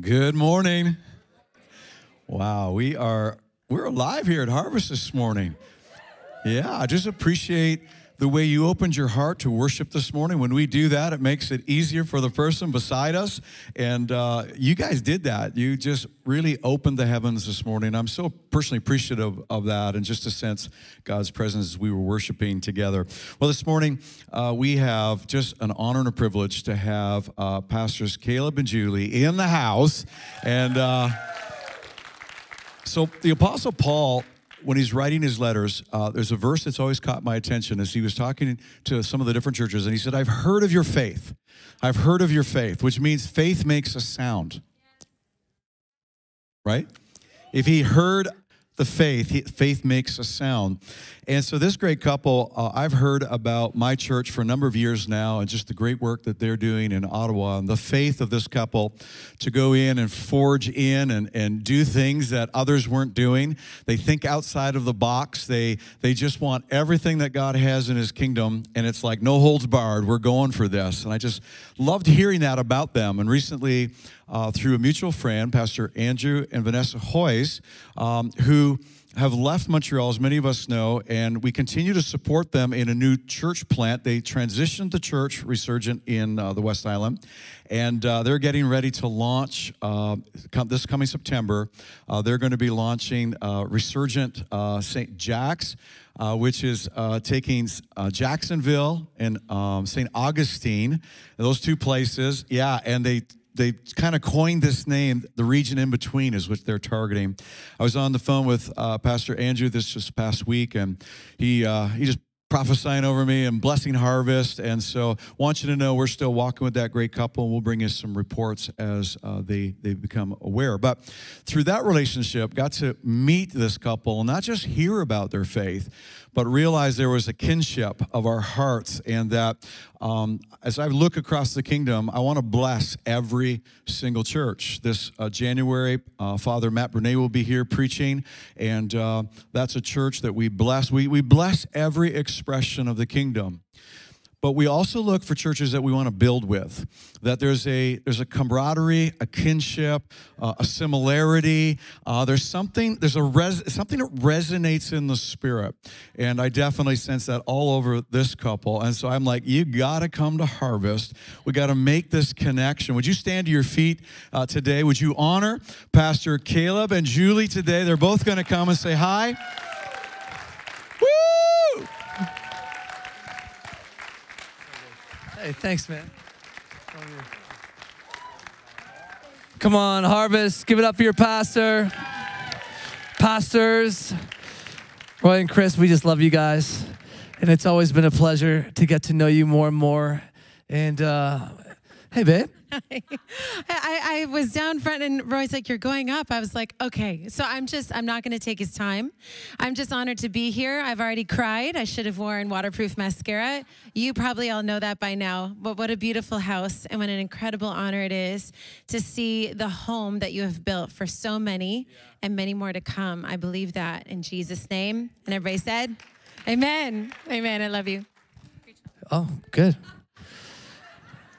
Good morning. Wow, we are we're alive here at Harvest this morning. Yeah, I just appreciate the way you opened your heart to worship this morning. When we do that, it makes it easier for the person beside us. And uh, you guys did that. You just really opened the heavens this morning. I'm so personally appreciative of that and just to sense God's presence as we were worshiping together. Well, this morning, uh, we have just an honor and a privilege to have uh, Pastors Caleb and Julie in the house. And uh, so the Apostle Paul when he's writing his letters, uh, there's a verse that's always caught my attention as he was talking to some of the different churches, and he said, I've heard of your faith. I've heard of your faith, which means faith makes a sound. Right? If he heard the faith, faith makes a sound. And so, this great couple, uh, I've heard about my church for a number of years now and just the great work that they're doing in Ottawa and the faith of this couple to go in and forge in and, and do things that others weren't doing. They think outside of the box. They, they just want everything that God has in His kingdom. And it's like, no holds barred. We're going for this. And I just loved hearing that about them. And recently, uh, through a mutual friend, Pastor Andrew and Vanessa Hoyes, um, who have left Montreal, as many of us know, and we continue to support them in a new church plant. They transitioned the church, Resurgent, in uh, the West Island, and uh, they're getting ready to launch uh, this coming September. Uh, they're going to be launching uh, Resurgent St. Jack's. which is taking Jacksonville and um, St. Augustine, those two places. Yeah, and they they kind of coined this name, the region in between is what they're targeting. I was on the phone with uh, Pastor Andrew this just past week, and he uh, he just prophesying over me and blessing harvest. And so, want you to know we're still walking with that great couple, and we'll bring you some reports as uh, they they become aware. But through that relationship, got to meet this couple and not just hear about their faith, but realize there was a kinship of our hearts, and that um, as I look across the kingdom, I want to bless every single church. This uh, January, uh, Father Matt Brunet will be here preaching, and uh, that's a church that we bless. We, we bless every expression of the kingdom but we also look for churches that we want to build with that there's a there's a camaraderie a kinship uh, a similarity uh, there's something there's a res, something that resonates in the spirit. And i definitely sense that all over this couple. And so i'm like you got to come to harvest. We got to make this connection. Would you stand to your feet uh, today? Would you honor pastor caleb and julie today? They're both to come and say hi Hey, thanks, man. Come on, Harvest, give it up for your pastor. Pastors, Roy and Chris, we just love you guys. And it's always been a pleasure to get to know you more and more. And uh, hey, babe. I, I, was down front and Roy's like, You're going up. I was like, Okay. So I'm just, I'm not going to take his time. I'm just honored to be here. I've already cried. I should have worn waterproof mascara. You probably all know that by now. But what a beautiful house and what an incredible honor it is to see the home that you have built for so many yeah. and many more to come. I believe that in Jesus' name. And everybody said, Amen. Amen. I love you. Oh, good.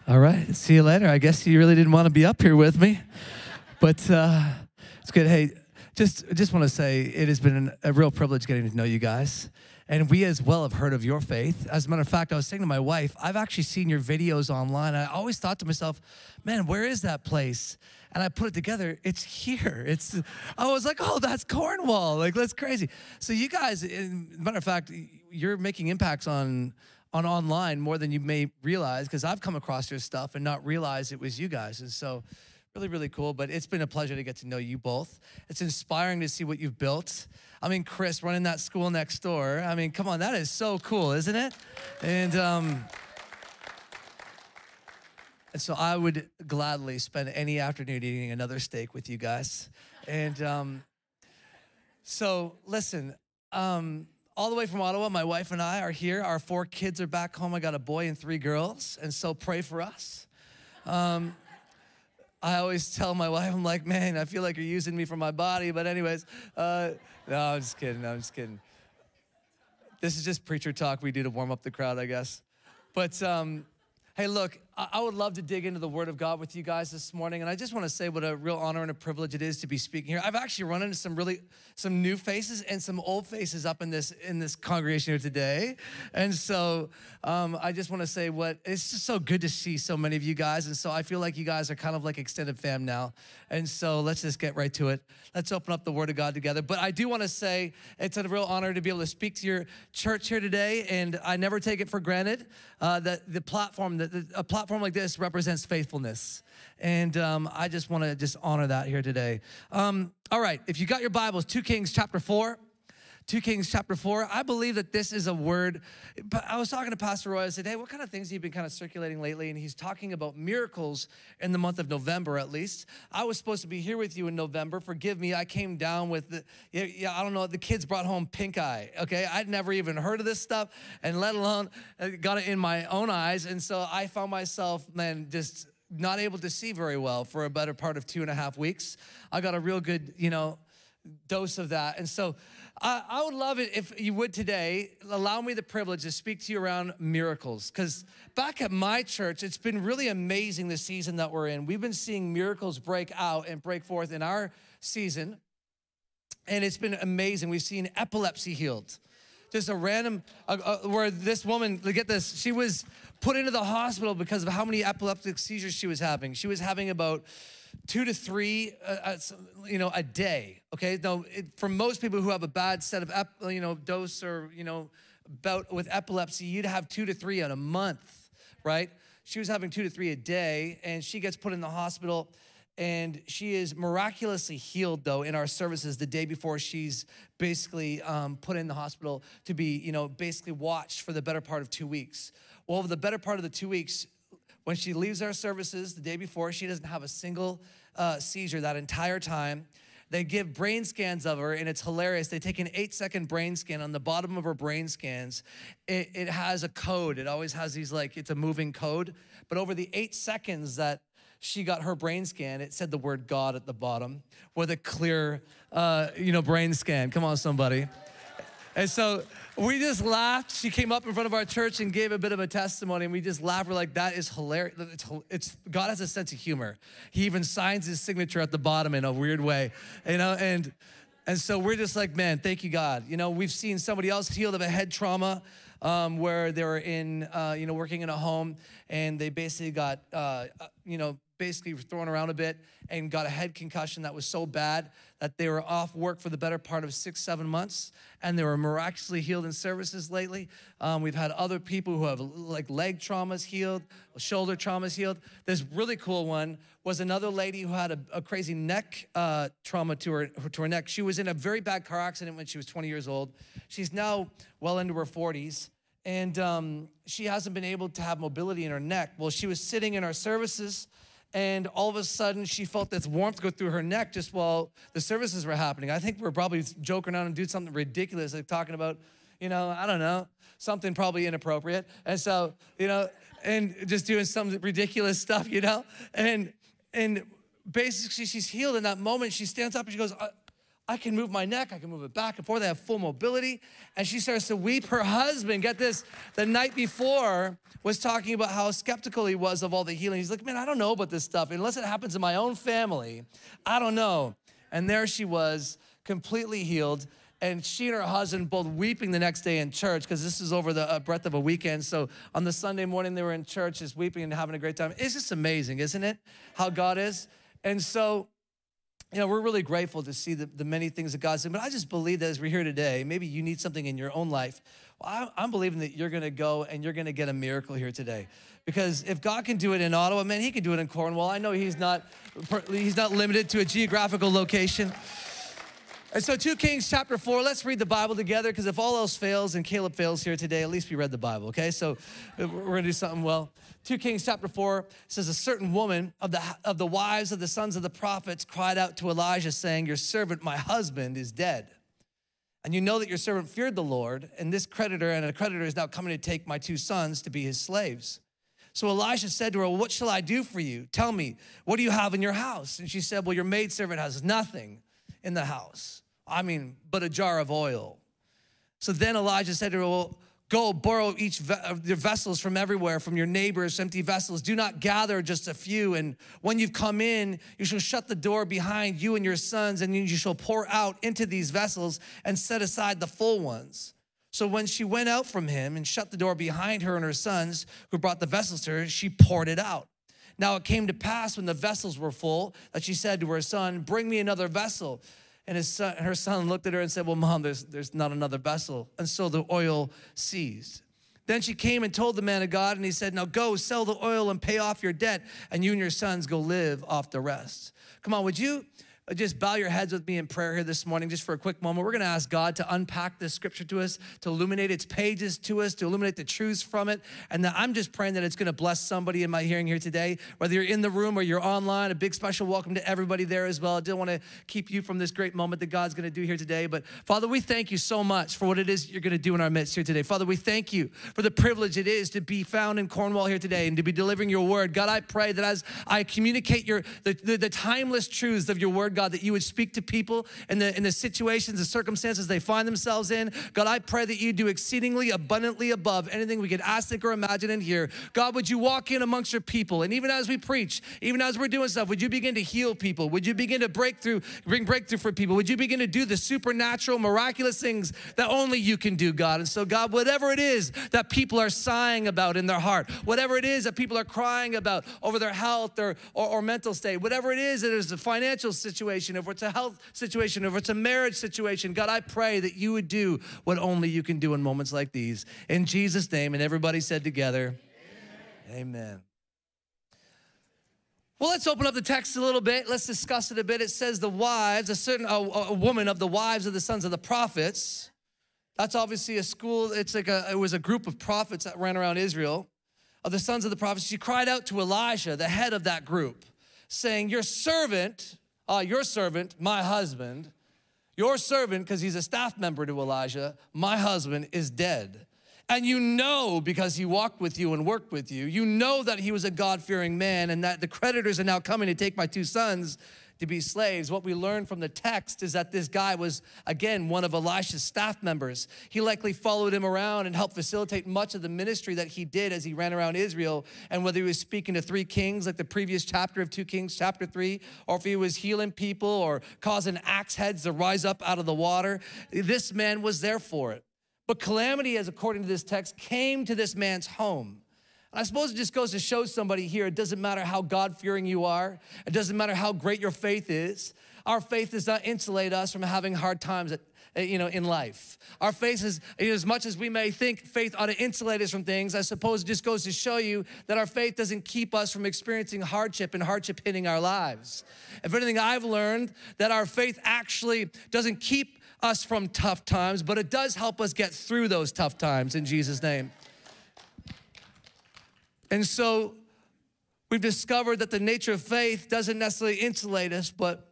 All right. See you later. I guess you really didn't want to be up here with me, but uh, it's good. Hey, just just want to say it has been a real privilege getting to know you guys. And we as well have heard of your faith. As a matter of fact, I was saying to my wife, I've actually seen your videos online. I always thought to myself, man, where is that place? And I put it together. It's here. It's. I was like, oh, that's Cornwall. Like that's crazy. So you guys, matter of fact, you're making impacts on on online more than you may realize because I've come across your stuff and not realized it was you guys. And so, really, really cool. But it's been a pleasure to get to know you both. It's inspiring to see what you've built. I mean, Chris running that school next door. I mean, come on, that is so cool, isn't it? And, um, and so I would gladly spend any afternoon eating another steak with you guys. And um, so, listen, um, all the way from Ottawa, my wife and I are here. Our four kids are back home. I got a boy and three girls, and so pray for us. Um, I always tell my wife, I'm like, man, I feel like you're using me for my body. But, anyways, uh, no, I'm just kidding. I'm just kidding. This is just preacher talk we do to warm up the crowd, I guess. But um, hey, look, I would love to dig into the Word of God with you guys this morning, and I just want to say what a real honor and a privilege it is to be speaking here. I've actually run into some really some new faces and some old faces up in this in this congregation here today, and so um, I just want to say what it's just so good to see so many of you guys, and so I feel like you guys are kind of like extended fam now, and so let's just get right to it. Let's open up the Word of God together. But I do want to say it's a real honor to be able to speak to your church here today, and I never take it for granted uh, that the platform that the, a platform like this represents faithfulness. And um, I just want to just honor that here today. Um, all right, if you got your Bibles, 2 Kings chapter 4. 2 Kings chapter 4. I believe that this is a word. But I was talking to Pastor Roy. I said, Hey, what kind of things have you been kind of circulating lately? And he's talking about miracles in the month of November, at least. I was supposed to be here with you in November. Forgive me. I came down with the, yeah, yeah I don't know, the kids brought home pink eye. Okay. I'd never even heard of this stuff, and let alone uh, got it in my own eyes. And so I found myself, man, just not able to see very well for a better part of two and a half weeks. I got a real good, you know, dose of that. And so I, I, would love it if you would today allow me the privilege to speak to you around miracles. Because back at my church, it's been really amazing the season that we're in. We've been seeing miracles break out and break forth in our season. And it's been amazing. We've seen epilepsy healed. Just a random, uh, uh, where this woman, get this, she was put into the hospital because of how many epileptic seizures she was having. She was having about two to three, uh, uh you know, a day. Okay, now it, for most people who have a bad set of, ep, you know, dose or you know, bout with epilepsy, you'd have two to three in a month, right? She was having two to three a day, and she gets put in the hospital. And she is miraculously healed, though, in our services the day before she's basically um, put in the hospital to be, you know, basically watched for the better part of two weeks. Well, over the better part of the two weeks, when she leaves our services the day before, she doesn't have a single uh, seizure that entire time. They give brain scans of her, and it's hilarious. They take an eight second brain scan. On the bottom of her brain scans, it, it has a code. It always has these, like, it's a moving code. But over the eight seconds that she got her brain scan, it said the word God at the bottom with a clear, uh, you know, brain scan. Come on, somebody. And so we just laughed. She came up in front of our church and gave a bit of a testimony, and we just laughed. We're like, that is hilarious. It's, it's, God has a sense of humor. He even signs his signature at the bottom in a weird way, you know, and and so we're just like, man, thank you, God. You know, we've seen somebody else healed of a head trauma um, where they were in, uh, you know, working in a home and they basically got, uh, uh you know, basically thrown around a bit and got a head concussion that was so bad that they were off work for the better part of six, seven months, and they were miraculously healed in services lately. Um, we've had other people who have like leg traumas healed, shoulder traumas healed. This really cool one was another lady who had a, a crazy neck uh, trauma to her, to her neck. She was in a very bad car accident when she was 20 years old. She's now well into her 40s and um, she hasn't been able to have mobility in her neck. Well, she was sitting in our services and all of a sudden she felt this warmth go through her neck just while the services were happening. I think we are probably joking around and doing something ridiculous, like talking about, you know, I don't know, something probably inappropriate. And so, you know, and just doing some ridiculous stuff, you know, and and basically she's healed in that moment. She stands up and she goes, uh, I can move my neck, I can move it back and forth. I have full mobility. And she starts to weep. Her husband, get this, the night before was talking about how skeptical he was of all the healing. He's like, man, I don't know about this stuff. Unless it happens in my own family, I don't know. And there she was, completely healed. And she and her husband both weeping the next day in church because this is over the uh, breadth of a weekend. So on the Sunday morning, they were in church just weeping and having a great time. It's just amazing, isn't it? How God is. And so you know, we're really grateful to see the, the many things that God's doing. But I just believe that as we're here today, maybe you need something in your own life. Well, I, am believing that you're going to go and you're going to get a miracle here today. Because if God can do it in Ottawa, man, He can do it in Cornwall. I know He's not He's not limited to a geographical location. And so, 2 Kings chapter 4, let's read the Bible together because if all else fails and Caleb fails here today, at least we read the Bible, okay? So, uh, we're gonna do something well. 2 Kings chapter 4 says, A certain woman of the, of the wives of the sons of the prophets cried out to Elijah, saying, Your servant, my husband, is dead. And you know that your servant feared the Lord, and this creditor and a creditor is now coming to take my two sons to be his slaves. So Elijah said to her, What shall I do for you? Tell me, what do you have in your house? And she said, Well, your maidservant has nothing in the house. I mean, but a jar of oil. So then Elijah said to her, Well, Go borrow each of uh, your vessels from everywhere, from your neighbors, empty vessels. Do not gather just a few. And when you've come in, you shall shut the door behind you and your sons, and you shall pour out into these vessels and set aside the full ones. So when she went out from him and shut the door behind her and her sons, who brought the vessels to her, she poured it out. Now it came to pass when the vessels were full that she said to her son, Bring me another vessel. And son, her son looked at her and said, Well, mom, there's, there's not another vessel. And so the oil ceased. Then she came and told the man of God, and he said, Now go sell the oil and pay off your debt, and you and your sons go live off the rest. Come on, would you just bow your heads with me in prayer here this morning, just for a quick moment. We're going to ask God to unpack this scripture to us, to illuminate its pages to us, to illuminate the truths from it. And I'm just praying that it's going to bless somebody in my hearing here today, whether you're in the room or you're online. A big special welcome to everybody there as well. I didn't want to keep you from this great moment that God's going to do here today. But Father, we thank you so much for what it is you're going to do in our midst here today. Father, we thank you for the privilege it is to be found in Cornwall here today and to be delivering your word. God, I pray that as I communicate your the, the, the timeless truths of your word, God, that you would speak to people in the, in the situations, the circumstances they find themselves in. God, I pray that you do exceedingly abundantly above anything we could ask, think, or imagine and hear. God, would you walk in amongst your people? And even as we preach, even as we're doing stuff, would you begin to heal people? Would you begin to break through, bring breakthrough for people? Would you begin to do the supernatural, miraculous things that only you can do, God? And so, God, whatever it is that people are sighing about in their heart, whatever it is that people are crying about over their health or, or, or mental state, whatever it is that is a financial situation, if it's a health situation, if it's a marriage situation, God, I pray that you would do what only you can do in moments like these. In Jesus' name, and everybody said together, Amen. Amen. Well, let's open up the text a little bit. Let's discuss it a bit. It says the wives, a certain a, a woman of the wives of the sons of the prophets. That's obviously a school. It's like a it was a group of prophets that ran around Israel. Of the sons of the prophets, she cried out to Elijah, the head of that group, saying, "Your servant, uh, your servant, my husband, your servant, because he's a staff member to Elijah, my husband is dead." And you know, because he walked with you and worked with you, you know that he was a God fearing man and that the creditors are now coming to take my two sons to be slaves. What we learn from the text is that this guy was, again, one of Elisha's staff members. He likely followed him around and helped facilitate much of the ministry that he did as he ran around Israel. And whether he was speaking to three kings, like the previous chapter of 2 Kings, chapter 3, or if he was healing people or causing axe heads to rise up out of the water, this man was there for it. But calamity, as according to this text, came to this man's home. I suppose it just goes to show somebody here it doesn't matter how God fearing you are, it doesn't matter how great your faith is. Our faith does not insulate us from having hard times at, you know, in life. Our faith is, eh, as much as we may think faith ought to insulate us from things, I suppose it just goes to show you that our faith doesn't keep us from experiencing hardship and hardship hitting our lives. If anything, I've learned that our faith actually doesn't keep us from tough times, but it does help us get through those tough times in Jesus' name. And so we've discovered that the nature of faith doesn't necessarily insulate us, but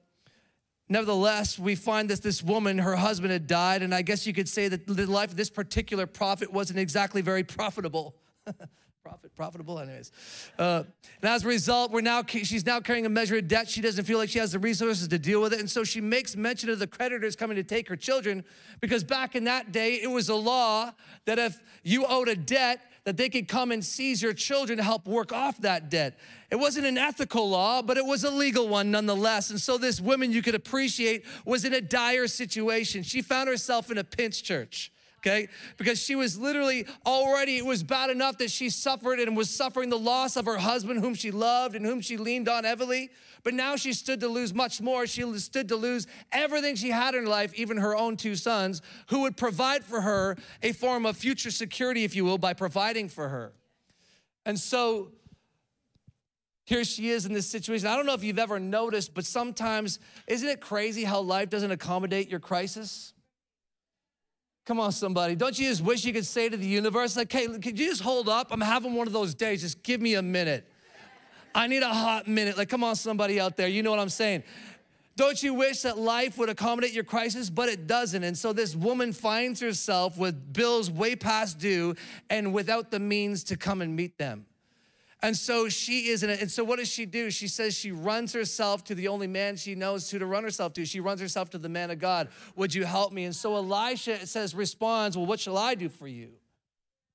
nevertheless, we find that this woman, her husband had died, and I guess you could say that the life of this particular prophet wasn't exactly very profitable. profit, profitable, anyways. Uh, and as a result, we're now she's now carrying a measure of debt. She doesn't feel like she has the resources to deal with it, and so she makes mention of the creditors coming to take her children, because back in that day, it was a law that if you owed a debt, that they could come and seize your children to help work off that debt. It wasn't an ethical law, but it was a legal one nonetheless. And so this woman you could appreciate was in a dire situation. She found herself in a pinch church okay? Because she was literally already, it was bad enough that she suffered and was suffering the loss of her husband, whom she loved and whom she leaned on heavily. But now she stood to lose much more. She stood to lose everything she had in life, even her own two sons, who would provide for her a form of future security, if you will, by providing for her. And so, here she is in this situation. I don't know if you've ever noticed, but sometimes, isn't it crazy how life doesn't accommodate your crisis? Come on, somebody. Don't you just wish you could say to the universe, like, hey, could you just hold up? I'm having one of those days. Just give me a minute. I need a hot minute. Like, come on, somebody out there. You know what I'm saying. Don't you wish that life would accommodate your crisis? But it doesn't. And so this woman finds herself with bills way past due and without the means to come and meet them. And so she is in it. And so what does she do? She says she runs herself to the only man she knows who to run herself to. She runs herself to the man of God. Would you help me? And so Elisha, says, responds, Well, what shall I do for you?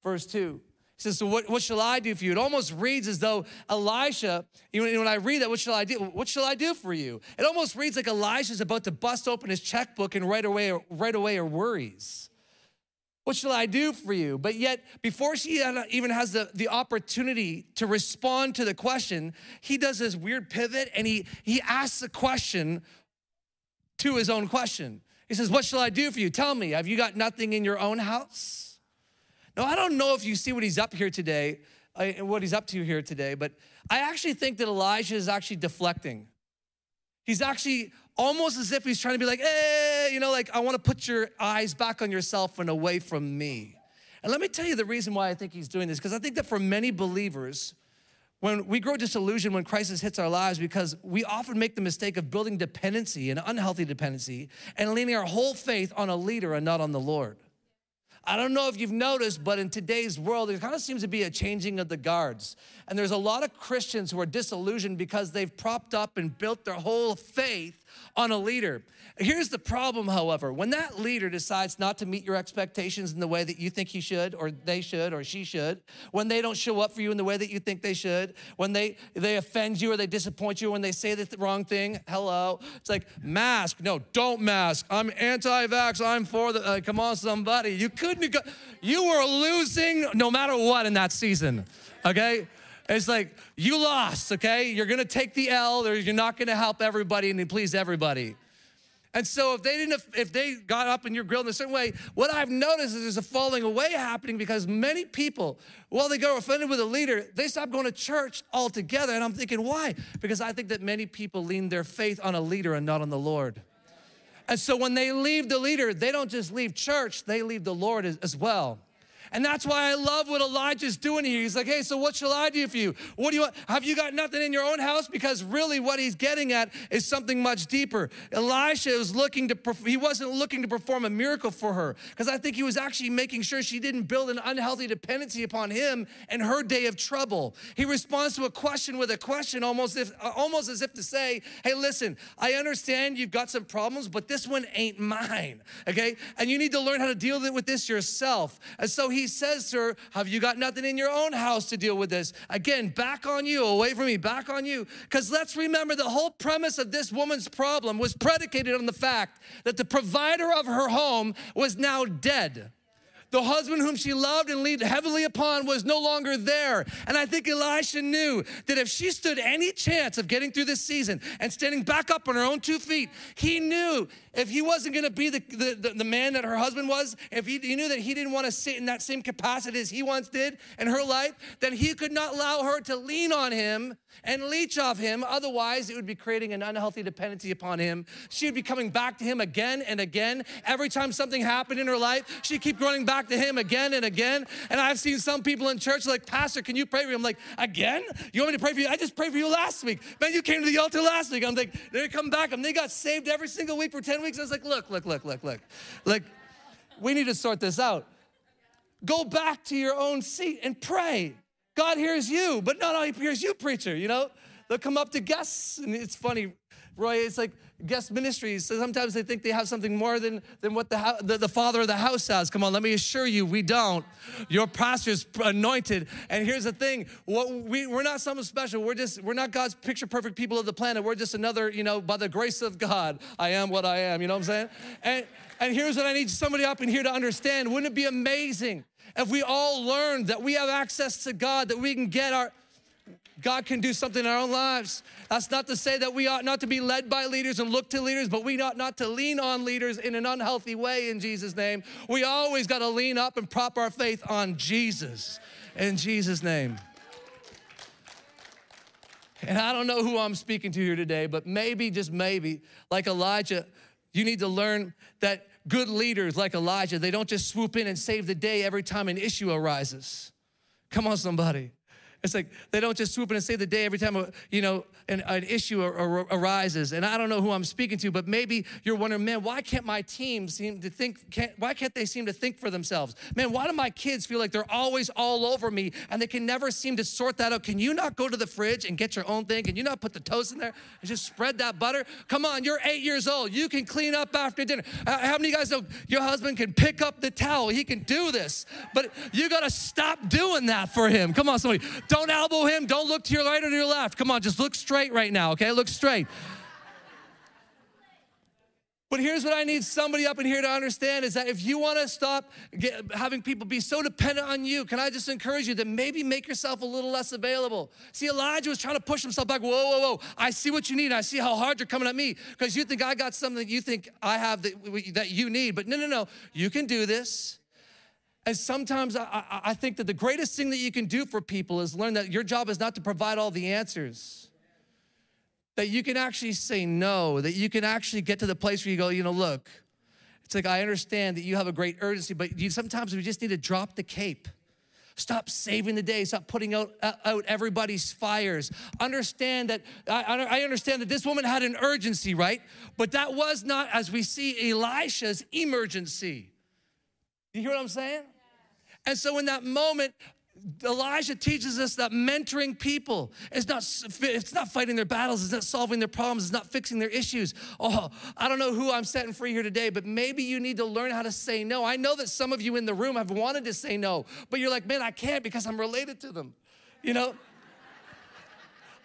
verse 2. He says, So what, what shall I do for you? It almost reads as though Elisha, even when I read that, what shall I do? What shall I do for you? It almost reads like Elisha's about to bust open his checkbook and right away, right away are worries. What shall I do for you? But yet, before she even has the, the opportunity to respond to the question, he does this weird pivot and he, he asks a question to his own question. He says, What shall I do for you? Tell me, have you got nothing in your own house? Now, I don't know if you see what he's up here today, uh, what he's up to here today, but I actually think that Elijah is actually deflecting. He's actually almost as if he's trying to be like, hey, you know, like, I want to put your eyes back on yourself and away from me. And let me tell you the reason why I think he's doing this, because I think that for many believers, when we grow disillusioned when crisis hits our lives because we often make the mistake of building dependency an unhealthy dependency and leaning our whole faith on a leader and not on the lord I don't know if you've noticed, but in today's world, there kind of seems to be a changing of the guards. And there's a lot of Christians who are disillusioned because they've propped up and built their whole faith on a leader. Here's the problem, however when that leader decides not to meet your expectations in the way that you think he should, or they should, or she should, when they don't show up for you in the way that you think they should, when they, they offend you or they disappoint you, when they say the wrong thing, hello. It's like, mask. No, don't mask. I'm anti vax. I'm for the, uh, come on, somebody. You couldn't, you were losing no matter what in that season, okay? It's like, you lost, okay? You're gonna take the L, or you're not gonna help everybody and please everybody. And so if they didn't, if they got up in your grill in a certain way, what I've noticed is there's a falling away happening because many people, while they go offended with a leader, they stop going to church altogether. And I'm thinking, why? Because I think that many people lean their faith on a leader and not on the Lord. And so when they leave the leader, they don't just leave church, they leave the Lord as, as well. And that's why I love what Elijah's doing here. He's like, hey, so what shall I do for you? What do you want? Have you got nothing in your own house? Because really what he's getting at is something much deeper. Elisha was looking to, he wasn't looking to perform a miracle for her because I think he was actually making sure she didn't build an unhealthy dependency upon him in her day of trouble. He responds to a question with a question almost, if, uh, almost as if to say, hey, listen, I understand you've got some problems, but this one ain't mine, okay? And you need to learn how to deal with this yourself. And so he he says to her, Have you got nothing in your own house to deal with this? Again, back on you, away from me, back on you. Because let's remember the whole premise of this woman's problem was predicated on the fact that the provider of her home was now dead. The husband whom she loved and leaned heavily upon was no longer there. And I think Elisha knew that if she stood any chance of getting through this season and standing back up on her own two feet, he knew if he wasn't going to be the, the, the, the, man that her husband was, if he, he knew that he didn't want to sit in that same capacity as he once did in her life, then he could not allow her to lean on him and leech off him. Otherwise, it would be creating an unhealthy dependency upon him. She would be coming back to him again and again. Every time something happened in her life, she'd keep running back to him again and again. And I've seen some people in church like, Pastor, can you pray for me? I'm like, again? You want me to pray for you? I just prayed for you last week. Man, you came to the altar last week. I'm like, they come back and they got saved every single week for 10 weeks. I was like, look, look, look, look, look. Like, we need to sort this out. Go back to your own seat and pray. God hears you, but not only hears you, preacher, you know? They'll come up to guests, and it's funny, Roy, it's like guest ministries. So sometimes they think they have something more than, than what the, the, the father of the house has. Come on, let me assure you, we don't. Your pastor's anointed. And here's the thing what we, we're not something special. We're just, we're not God's picture perfect people of the planet. We're just another, you know, by the grace of God, I am what I am. You know what I'm saying? And, and here's what I need somebody up in here to understand. Wouldn't it be amazing if we all learned that we have access to God, that we can get our, God can do something in our own lives. That's not to say that we ought not to be led by leaders and look to leaders, but we ought not to lean on leaders in an unhealthy way in Jesus' name. We always got to lean up and prop our faith on Jesus in Jesus' name. And I don't know who I'm speaking to here today, but maybe, just maybe, like Elijah, you need to learn that good leaders like Elijah, they don't just swoop in and save the day every time an issue arises. Come on, somebody. It's like they don't just swoop in and save the day every time you know an, an issue ar- ar- arises. And I don't know who I'm speaking to, but maybe you're wondering, man, why can't my team seem to think? Can't, why can't they seem to think for themselves? Man, why do my kids feel like they're always all over me and they can never seem to sort that out? Can you not go to the fridge and get your own thing? Can you not put the toast in there and just spread that butter? Come on, you're eight years old. You can clean up after dinner. Uh, how many of you guys know your husband can pick up the towel? He can do this, but you got to stop doing that for him. Come on, somebody. Don't elbow him. Don't look to your right or to your left. Come on, just look straight right now, okay? Look straight. But here's what I need somebody up in here to understand is that if you want to stop get, having people be so dependent on you, can I just encourage you that maybe make yourself a little less available? See, Elijah was trying to push himself back. Whoa, whoa, whoa. I see what you need. I see how hard you're coming at me because you think I got something that you think I have that, that you need. But no, no, no. You can do this. And sometimes I, I, think that the greatest thing that you can do for people is learn that your job is not to provide all the answers that you can actually say no, that you can actually get to the place where you go, you know, look, it's like I understand that you have a great urgency, but you sometimes we just need to drop the cape. Stop saving the day. Stop putting out, uh, out everybody's fires. Understand that, I, I understand that this woman had an urgency, right? But that was not, as we see, Elisha's emergency. You hear what I'm saying? And so in that moment, Elijah teaches us that mentoring people is not it's not fighting their battles, it's not solving their problems, it's not fixing their issues. Oh, I don't know who I'm setting free here today, but maybe you need to learn how to say no. I know that some of you in the room have wanted to say no, but you're like, "Man, I can't because I'm related to them." You know?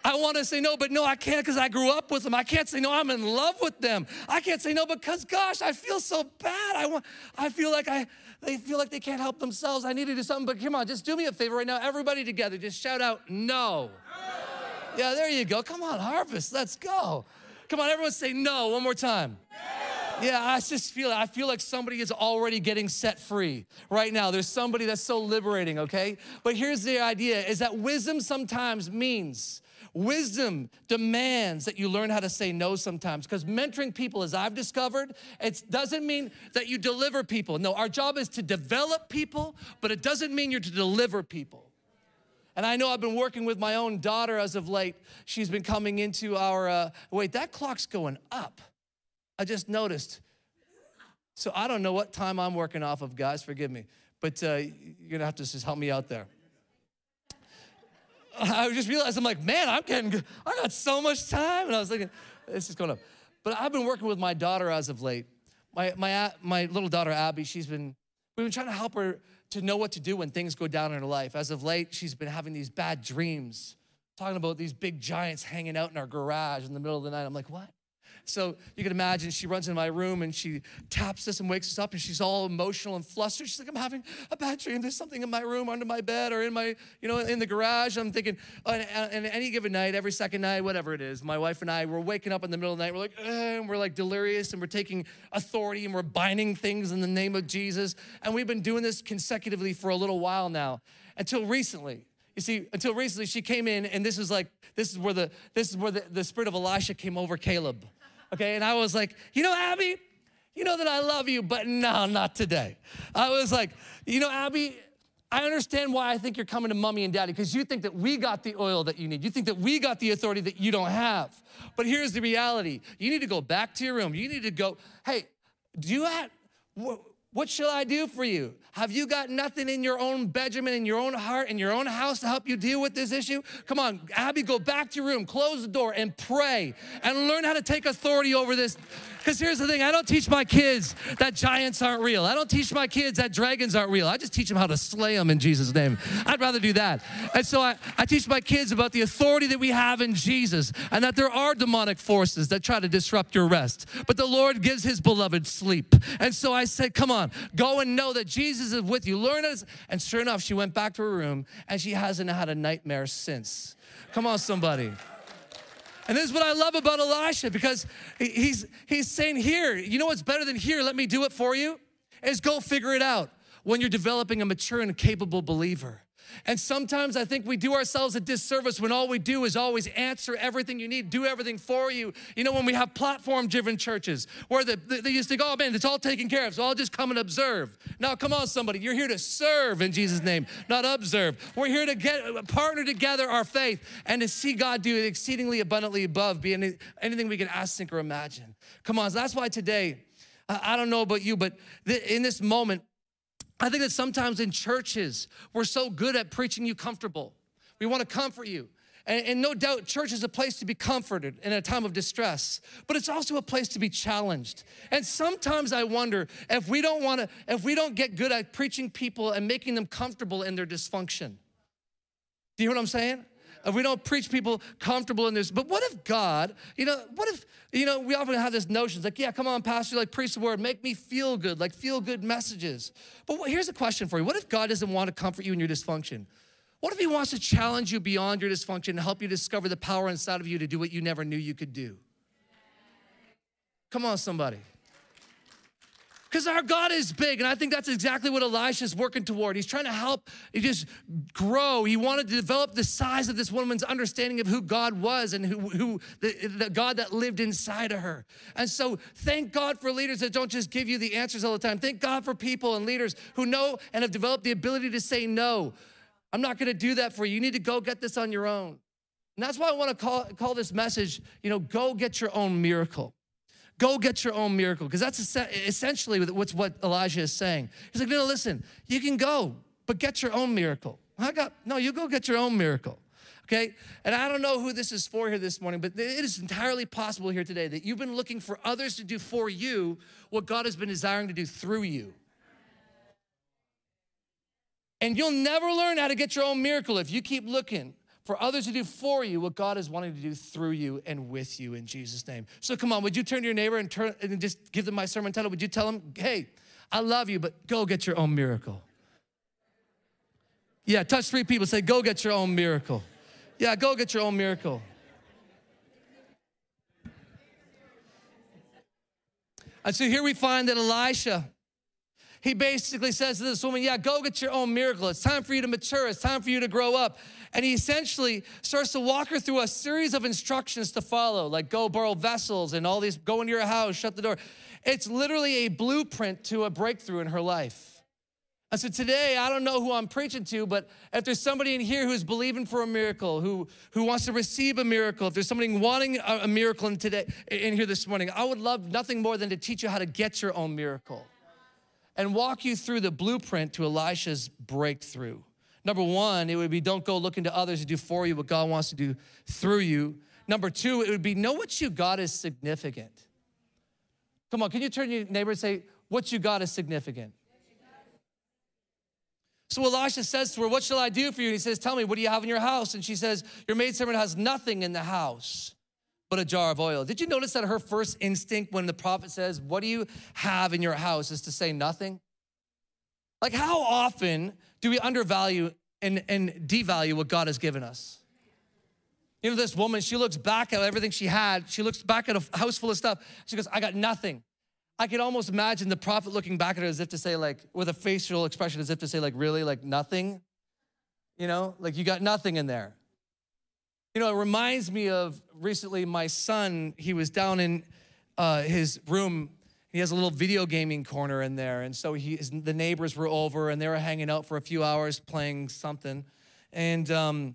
I want to say no, but no, I can't because I grew up with them. I can't say no, I'm in love with them. I can't say no because, gosh, I feel so bad. I want, I feel like I, they feel like they can't help themselves. I need to do something, but come on, just do me a favor right now. Everybody together, just shout out no. Yeah, there you go. Come on, harvest, let's go. Come on, everyone say no one more time. Yeah, I just feel it. I feel like somebody is already getting set free right now. There's somebody that's so liberating, okay? But here's the idea is that wisdom sometimes means Wisdom demands that you learn how to say no sometimes because mentoring people, as I've discovered, it doesn't mean that you deliver people. No, our job is to develop people, but it doesn't mean you're to deliver people. And I know I've been working with my own daughter as of late. She's been coming into our, uh, wait, that clock's going up. I just noticed. So I don't know what time I'm working off of, guys, forgive me. But uh, you're gonna have to just help me out there. I just realized I'm like, man, I'm getting, I got so much time. And I was thinking, this is going up. But I've been working with my daughter as of late. My, my, uh, my little daughter, Abby, she's been, we've been trying to help her to know what to do when things go down in her life. As of late, she's been having these bad dreams, talking about these big giants hanging out in our garage in the middle of the night. I'm like, what? So you can imagine she runs in my room and she taps us and wakes us up and she's all emotional and flustered. She's like, I'm having a bad dream. There's something in my room, under my bed, or in my, you know, in the garage. I'm thinking, and, and any given night, every second night, whatever it is, my wife and I, we're waking up in the middle of the night. We're like, and we're like delirious and we're taking authority and we're binding things in the name of Jesus. And we've been doing this consecutively for a little while now until recently. You see, until recently she came in and this is like, this is where the, this is where the, the spirit of Elisha came over Caleb okay? And I was like, you know, Abby, you know that I love you, but no, not today. I was like, you know, Abby, I understand why I think you're coming to mommy and daddy because you think that we got the oil that you need. You think that we got the authority that you don't have. But here's the reality you need to go back to your room. You need to go, hey, do you have, what shall I do for you? Have you got nothing in your own Benjamin, in your own heart, in your own house to help you deal with this issue? Come on, Abby, go back to your room, close the door, and pray and learn how to take authority over this because here's the thing I don't teach my kids that giants aren't real. I don't teach my kids that dragons aren't real. I just teach them how to slay them in Jesus' name. I'd rather do that. And so I, I teach my kids about the authority that we have in Jesus and that there are demonic forces that try to disrupt your rest. But the Lord gives his beloved sleep. And so I said, Come on, go and know that Jesus is with you. Learn it. And sure enough, she went back to her room and she hasn't had a nightmare since. Come on, somebody. And this is what I love about Elisha because he's, he's saying, Here, you know what's better than here? Let me do it for you? Is go figure it out when you're developing a mature and capable believer. And sometimes I think we do ourselves a disservice when all we do is always answer everything you need, do everything for you. You know, when we have platform driven churches where the, they used to go, oh man, it's all taken care of, so I'll just come and observe. Now, come on, somebody, you're here to serve in Jesus' name, not observe. We're here to get partner together our faith and to see God do exceedingly abundantly above beyond anything we can ask, think, or imagine. Come on, so that's why today, I don't know about you, but in this moment, I think that sometimes in churches, we're so good at preaching you comfortable. We want to comfort you. And, and, no doubt, church is a place to be comforted in a time of distress, but it's also a place to be challenged. And sometimes I wonder if we don't want to, if we don't get good at preaching people and making them comfortable in their dysfunction. Do you hear what I'm saying? If we don't preach people comfortable in this, but what if God, you know, what if, you know, we often have this notion, like, yeah, come on, Pastor, like preach the word, make me feel good, like feel good messages. But here's a question for you What if God doesn't want to comfort you in your dysfunction? What if He wants to challenge you beyond your dysfunction and help you discover the power inside of you to do what you never knew you could do? Come on, somebody. Because our God is big, and I think that's exactly what Elisha's working toward. He's trying to help he just grow. He wanted to develop the size of this woman's understanding of who God was and who, who the, the God that lived inside of her. And so, thank God for leaders that don't just give you the answers all the time. Thank God for people and leaders who know and have developed the ability to say no. I'm not going to do that for you. You need to go get this on your own. And that's why I want to call, call this message, you know, go get your own miracle. Go get your own miracle. Because that's essentially what's what Elijah is saying. He's like, no, listen, you can go, but get your own miracle. I got, no, you go get your own miracle. Okay? And I don't know who this is for here this morning, but it is entirely possible here today that you've been looking for others to do for you what God has been desiring to do through you. And you'll never learn how to get your own miracle if you keep looking for others to do for you what God is wanting to do through you and with you in Jesus' name. So come on, would you turn to your neighbor and turn and just give them my sermon title? Would you tell them, hey, I love you, but go get your own miracle? Yeah, touch three people, say, go get your own miracle. Yeah, go get your own miracle. And so here we find that Elisha he basically says to this woman, Yeah, go get your own miracle. It's time for you to mature. It's time for you to grow up. And he essentially starts to walk her through a series of instructions to follow, like go borrow vessels and all these, go into your house, shut the door. It's literally a blueprint to a breakthrough in her life. And so today, I don't know who I'm preaching to, but if there's somebody in here who's believing for a miracle, who, who wants to receive a miracle, if there's somebody wanting a, a miracle in today in here this morning, I would love nothing more than to teach you how to get your own miracle and walk you through the blueprint to Elisha's breakthrough. Number one, it would be don't go looking to others to do for you what God wants to do through you. Number two, it would be know what you got is significant. Come on, can you turn to your neighbor and say, What you got is significant? So Elisha says to her, What shall I do for you? And he says, Tell me, what do you have in your house? And she says, Your maidservant has nothing in the house but a jar of oil. Did you notice that her first instinct when the prophet says, What do you have in your house? is to say nothing? Like, how often do we undervalue and, and devalue what God has given us? You know, this woman, she looks back at everything she had. She looks back at a house full of stuff. She goes, I got nothing. I could almost imagine the prophet looking back at her as if to say, like, with a facial expression, as if to say, like, really, like, nothing? You know, like, you got nothing in there. You know, it reminds me of recently my son, he was down in uh, his room. He has a little video gaming corner in there. And so he, his, the neighbors were over and they were hanging out for a few hours playing something. And um,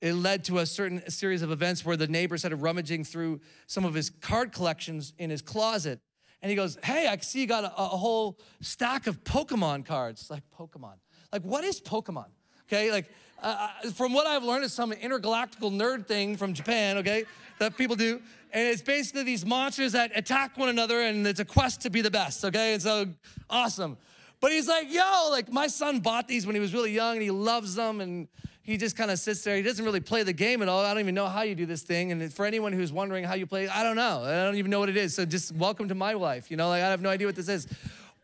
it led to a certain series of events where the neighbor started rummaging through some of his card collections in his closet. And he goes, Hey, I see you got a, a whole stack of Pokemon cards. Like, Pokemon. Like, what is Pokemon? Okay, like, uh, uh, from what I've learned, it's some intergalactical nerd thing from Japan, okay, that people do. And it's basically these monsters that attack one another, and it's a quest to be the best, okay? And so, awesome. But he's like, yo, like my son bought these when he was really young, and he loves them, and he just kind of sits there. He doesn't really play the game at all. I don't even know how you do this thing. And for anyone who's wondering how you play, I don't know. I don't even know what it is. So just welcome to my life. You know, like I have no idea what this is.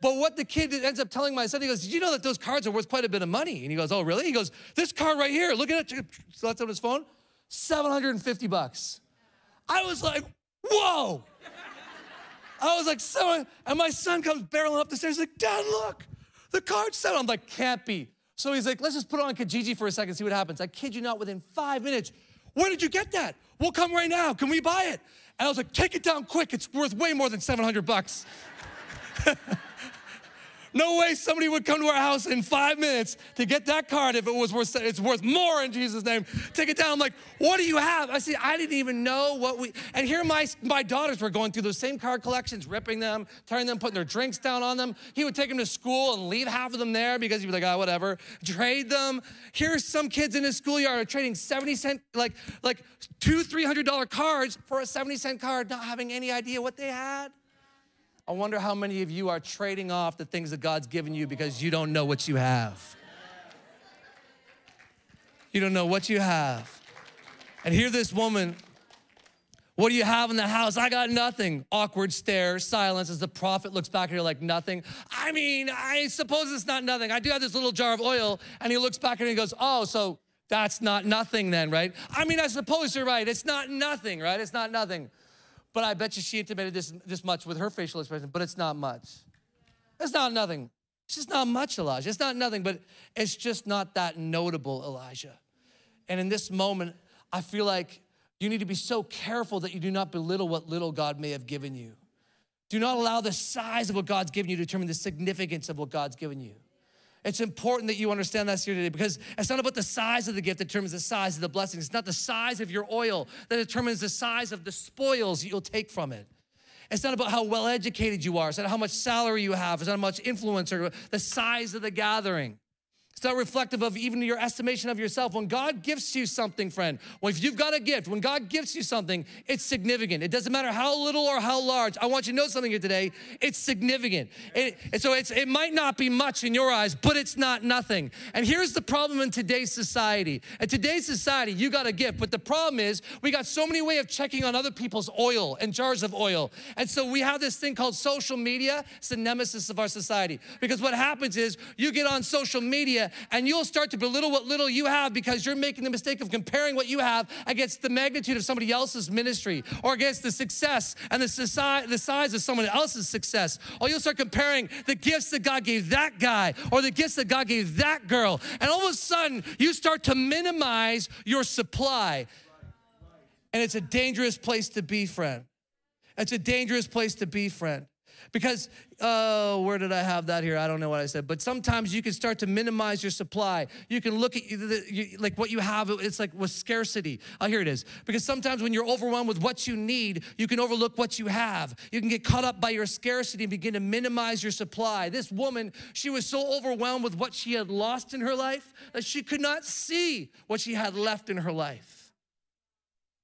But what the kid ends up telling my son, he goes, Did you know that those cards are worth quite a bit of money? And he goes, Oh, really? He goes, This card right here, look at it. So that's on his phone, 750 bucks. I was like, Whoa. I was like, Seven. And my son comes barreling up the stairs, like, Dad, look, the card's set. I'm like, Can't be. So he's like, let's just put it on Kijiji for a second, see what happens. I kid you not, within five minutes, where did you get that? We'll come right now. Can we buy it? And I was like, take it down quick. It's worth way more than 700 bucks. No way somebody would come to our house in five minutes to get that card if it was worth it's worth more in Jesus' name. Take it down. I'm like, what do you have? I see, I didn't even know what we and here my my daughters were going through those same card collections, ripping them, tearing them, putting their drinks down on them. He would take them to school and leave half of them there because he'd be like, ah, whatever. Trade them. Here's some kids in his schoolyard are trading 70 cent, like, like two, three hundred dollar cards for a 70 cent card, not having any idea what they had. I wonder how many of you are trading off the things that God's given you because you don't know what you have. You don't know what you have. And here, this woman, what do you have in the house? I got nothing. Awkward stare, silence as the prophet looks back at her like nothing. I mean, I suppose it's not nothing. I do have this little jar of oil. And he looks back at her and he goes, Oh, so that's not nothing then, right? I mean, I suppose you're right. It's not nothing, right? It's not nothing. But I bet you she intimated this, this much with her facial expression, but it's not much. It's not nothing. It's just not much, Elijah. It's not nothing, but it's just not that notable, Elijah. And in this moment, I feel like you need to be so careful that you do not belittle what little God may have given you. Do not allow the size of what God's given you to determine the significance of what God's given you. It's important that you understand that here today because it's not about the size of the gift that determines the size of the blessing. It's not the size of your oil that determines the size of the spoils you'll take from it. It's not about how well educated you are. It's not how much salary you have. It's not how much influence or the size of the gathering. It's reflective of even your estimation of yourself. When God gives you something, friend, well, if you've got a gift, when God gives you something, it's significant. It doesn't matter how little or how large. I want you to know something here today. It's significant. It, and so it's, it might not be much in your eyes, but it's not nothing. And here's the problem in today's society. In today's society, you got a gift, but the problem is we got so many way of checking on other people's oil and jars of oil. And so we have this thing called social media. It's the nemesis of our society. Because what happens is you get on social media and you'll start to belittle what little you have because you're making the mistake of comparing what you have against the magnitude of somebody else's ministry or against the success and the, the size of someone else's success. Or you'll start comparing the gifts that God gave that guy or the gifts that God gave that girl. And all of a sudden, you start to minimize your supply. And it's a dangerous place to be, friend. It's a dangerous place to be, friend. Because, oh, where did I have that here? I don't know what I said. But sometimes you can start to minimize your supply. You can look at you, you, like what you have, it's like with scarcity. Oh, here it is. Because sometimes when you're overwhelmed with what you need, you can overlook what you have. You can get caught up by your scarcity and begin to minimize your supply. This woman, she was so overwhelmed with what she had lost in her life that she could not see what she had left in her life.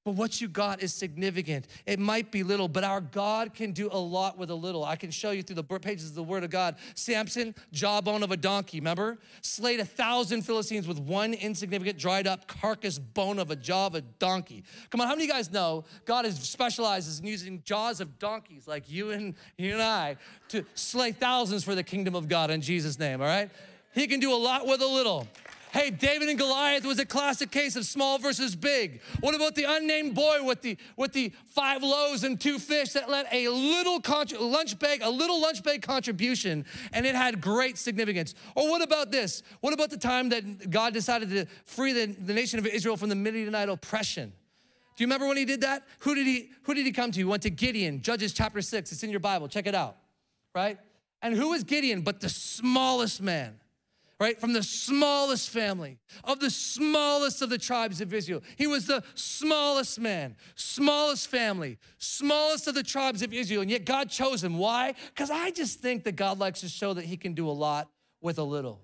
But what you got is significant. It might be little, but our God can do a lot with a little. I can show you through the pages of the Word of God. Samson, jawbone of a donkey, remember? Slayed a thousand Philistines with one insignificant, dried up carcass bone of a jaw of a donkey. Come on, how many of you guys know God is specializes in using jaws of donkeys like you and you and I to slay thousands for the kingdom of God in Jesus' name, all right? He can do a lot with a little. Hey, David and Goliath was a classic case of small versus big. What about the unnamed boy with the with the five loaves and two fish that led a little lunch bag, a little lunch bag contribution, and it had great significance? Or what about this? What about the time that God decided to free the, the nation of Israel from the Midianite oppression? Do you remember when he did that? Who did he who did he come to? He went to Gideon, Judges chapter 6. It's in your Bible. Check it out. Right? And who was Gideon but the smallest man? Right? From the smallest family, of the smallest of the tribes of Israel. He was the smallest man, smallest family, smallest of the tribes of Israel. And yet God chose him. Why? Because I just think that God likes to show that he can do a lot with a little.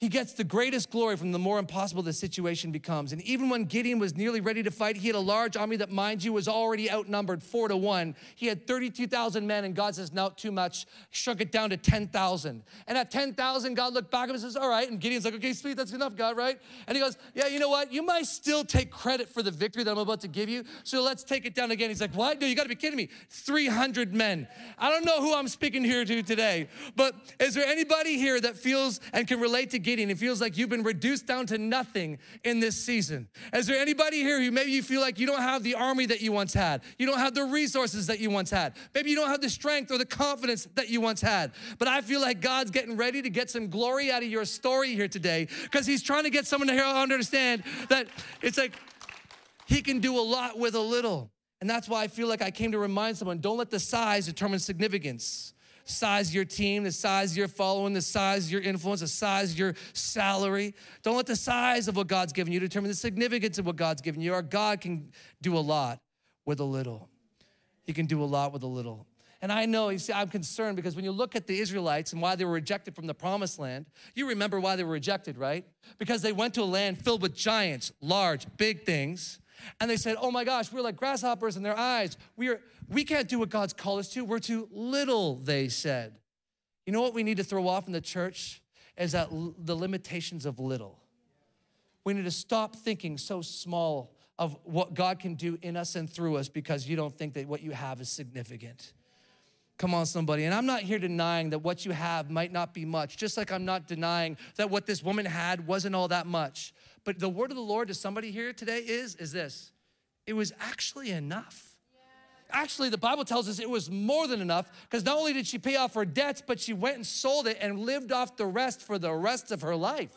He gets the greatest glory from the more impossible the situation becomes. And even when Gideon was nearly ready to fight, he had a large army that, mind you, was already outnumbered four to one. He had 32,000 men, and God says, No, too much. Shrunk it down to 10,000. And at 10,000, God looked back at him and says, All right. And Gideon's like, Okay, sweet, that's enough, God, right? And he goes, Yeah, you know what? You might still take credit for the victory that I'm about to give you. So let's take it down again. He's like, What? No, you got to be kidding me. 300 men. I don't know who I'm speaking here to today, but is there anybody here that feels and can relate to Gideon? Gideon. It feels like you've been reduced down to nothing in this season. Is there anybody here who maybe you feel like you don't have the army that you once had? You don't have the resources that you once had. Maybe you don't have the strength or the confidence that you once had. But I feel like God's getting ready to get some glory out of your story here today because He's trying to get someone to understand that it's like He can do a lot with a little. And that's why I feel like I came to remind someone don't let the size determine significance. Size your team, the size your following, the size your influence, the size your salary. Don't let the size of what God's given you determine the significance of what God's given you. Our God can do a lot with a little. He can do a lot with a little. And I know, you see, I'm concerned because when you look at the Israelites and why they were rejected from the promised land, you remember why they were rejected, right? Because they went to a land filled with giants, large, big things. And they said, Oh my gosh, we're like grasshoppers in their eyes. We, are, we can't do what God's called us to. We're too little, they said. You know what we need to throw off in the church? Is that l- the limitations of little. We need to stop thinking so small of what God can do in us and through us because you don't think that what you have is significant. Come on, somebody. And I'm not here denying that what you have might not be much, just like I'm not denying that what this woman had wasn't all that much. But the word of the Lord to somebody here today is, is this. It was actually enough. Actually, the Bible tells us it was more than enough because not only did she pay off her debts, but she went and sold it and lived off the rest for the rest of her life.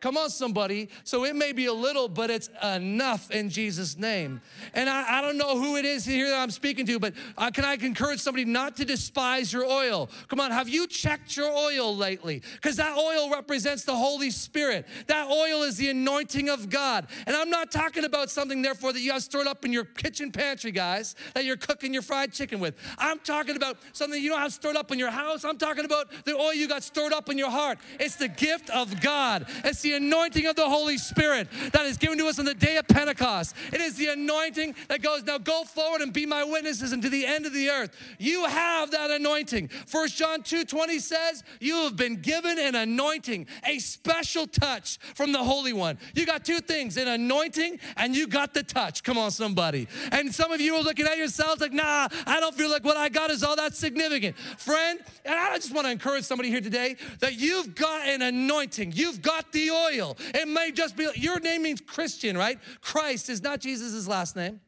Come on, somebody. So it may be a little, but it's enough in Jesus' name. And I, I don't know who it is here that I'm speaking to, but uh, can I encourage somebody not to despise your oil? Come on, have you checked your oil lately? Because that oil represents the Holy Spirit. That oil is the anointing of God. And I'm not talking about something, therefore, that you have stored up in your kitchen pantry, guys, that you're cooking your fried chicken with. I'm talking about something you don't have stored up in your house. I'm talking about the oil you got stored up in your heart. It's the gift of God. It's the the anointing of the Holy Spirit that is given to us on the day of Pentecost. It is the anointing that goes, now go forward and be my witnesses unto the end of the earth. You have that anointing. First John 2 20 says, You have been given an anointing, a special touch from the Holy One. You got two things an anointing and you got the touch. Come on, somebody. And some of you are looking at yourselves like, Nah, I don't feel like what I got is all that significant. Friend, and I just want to encourage somebody here today that you've got an anointing, you've got the It may just be, your name means Christian, right? Christ is not Jesus' last name.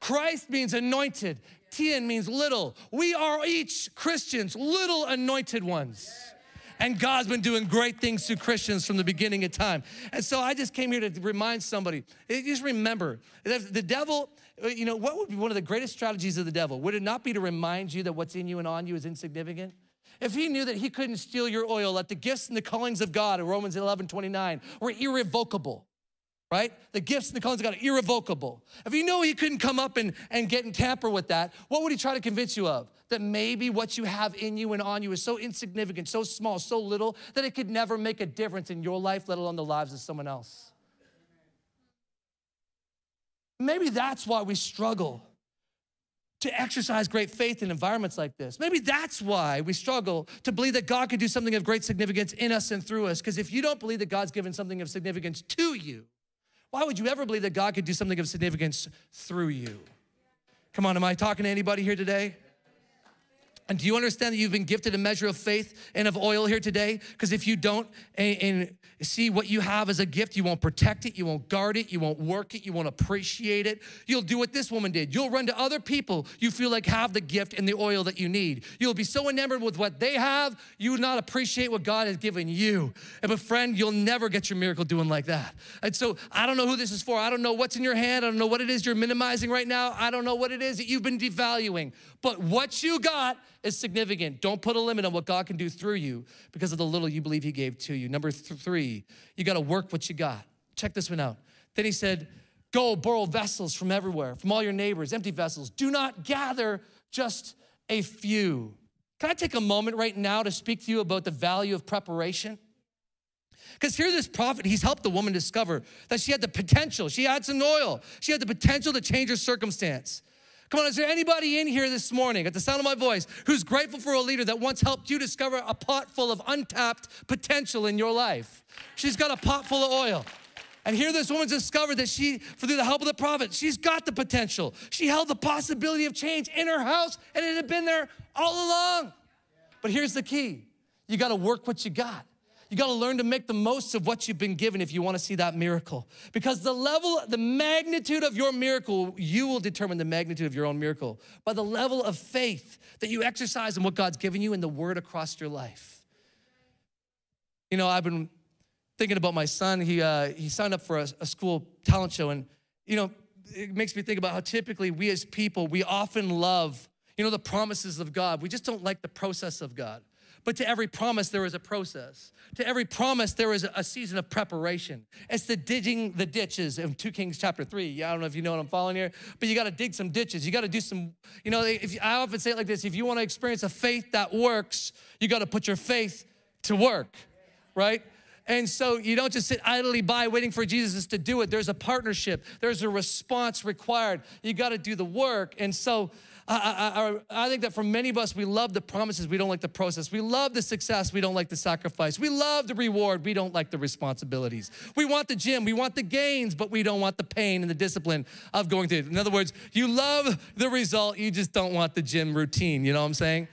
Christ means anointed. Tian means little. We are each Christians, little anointed ones. And God's been doing great things to Christians from the beginning of time. And so I just came here to remind somebody, eh, just remember, the devil, eh, you know, what would be one of the greatest strategies of the devil? Would it not be to remind you that what's in you and on you is insignificant? If he knew that he couldn't steal your oil, that the gifts and the callings of God in Romans 11 29 were irrevocable, right? The gifts and the callings of God are irrevocable. If he knew he couldn't come up and, and get and tamper with that, what would he try to convince you of? That maybe what you have in you and on you is so insignificant, so small, so little, that it could never make a difference in your life, let alone the lives of someone else. Maybe that's why we struggle to exercise great faith in environments like this. Maybe that's why we struggle to believe that God could do something of great significance in us and through us. Because if you don't believe that God's given something of significance to you, why would you ever believe that God could do something of significance through you? Come on, am I talking to anybody here today? And do you understand that you've been gifted a measure of faith and of oil here today? Because if you don't and, and, see what you have as a gift, you won't protect it, you won't guard it, you won't work it, you won't appreciate it. You'll do what this woman did. You'll run to other people you feel like have the gift and the oil that you need. You'll be so enamored with what they have, you will not appreciate what God has given you. And but friend, you'll never get your miracle doing like that. And so I don't know who this is for. I don't know what's in your hand. I don't know what it is you're minimizing right now. I don't know what it is that you've been devaluing. But what you got is significant. Don't put a limit on what God can do through you because of the little you believe He gave to you. Number th- three, you got to work what you got. Check this one out. Then He said, Go borrow vessels from everywhere, from all your neighbors, empty vessels. Do not gather just a few. Can I take a moment right now to speak to you about the value of preparation? Because here, this prophet, he's helped the woman discover that she had the potential. She had some oil. She had the potential to change her circumstance. Come on, is there anybody in here this morning at the sound of my voice who's grateful for a leader that once helped you discover a pot full of untapped potential in your life? She's got a pot full of oil. And here this woman discovered that she, through the help of the prophet, she's got the potential. She held the possibility of change in her house, and it had been there all along. But here's the key you got to work what you got. You got to learn to make the most of what you've been given if you want to see that miracle. Because the level, the magnitude of your miracle, you will determine the magnitude of your own miracle by the level of faith that you exercise in what God's given you and the word across your life. You know, I've been thinking about my son. He, uh, he signed up for a, a school talent show, and, you know, it makes me think about how typically we as people, we often love, you know, the promises of God. We just don't like the process of God. But to every promise, there is a process. To every promise, there is a season of preparation. It's the digging the ditches in 2 Kings chapter 3. Yeah, I don't know if you know what I'm following here, but you got to dig some ditches. You got to do some, you know, if, I often say it like this if you want to experience a faith that works, you got to put your faith to work, right? And so you don't just sit idly by waiting for Jesus to do it. There's a partnership, there's a response required. You got to do the work. And so I, I, I, think that for many of us, we love the promises, we don't like the process. We love the success, we don't like the sacrifice. We love the reward, we don't like the responsibilities. We want the gym, we want the gains, but we don't want the pain and the discipline of going through it. In other words, you love the result, you just don't want the gym routine. You know what I'm saying?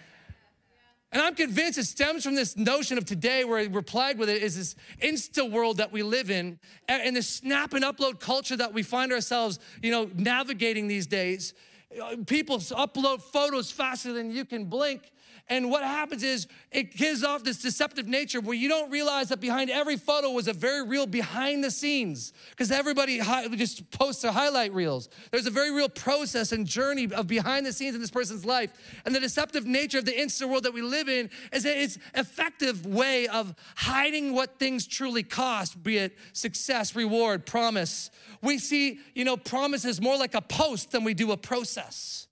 And I'm convinced it stems from this notion of today where we're plagued with it is this insta world that we live in and this snap and upload culture that we find ourselves, you know, navigating these days. Uh, people upload photos faster than you can blink. And what happens is it gives off this deceptive nature where you don't realize that behind every photo was a very real behind the scenes because everybody just posts their highlight reels. There's a very real process and journey of behind the scenes in this person's life. And the deceptive nature of the instant world that we live in is that it's effective way of hiding what things truly cost, be it success, reward, promise. We see, you know, promises more like a post than we do a process.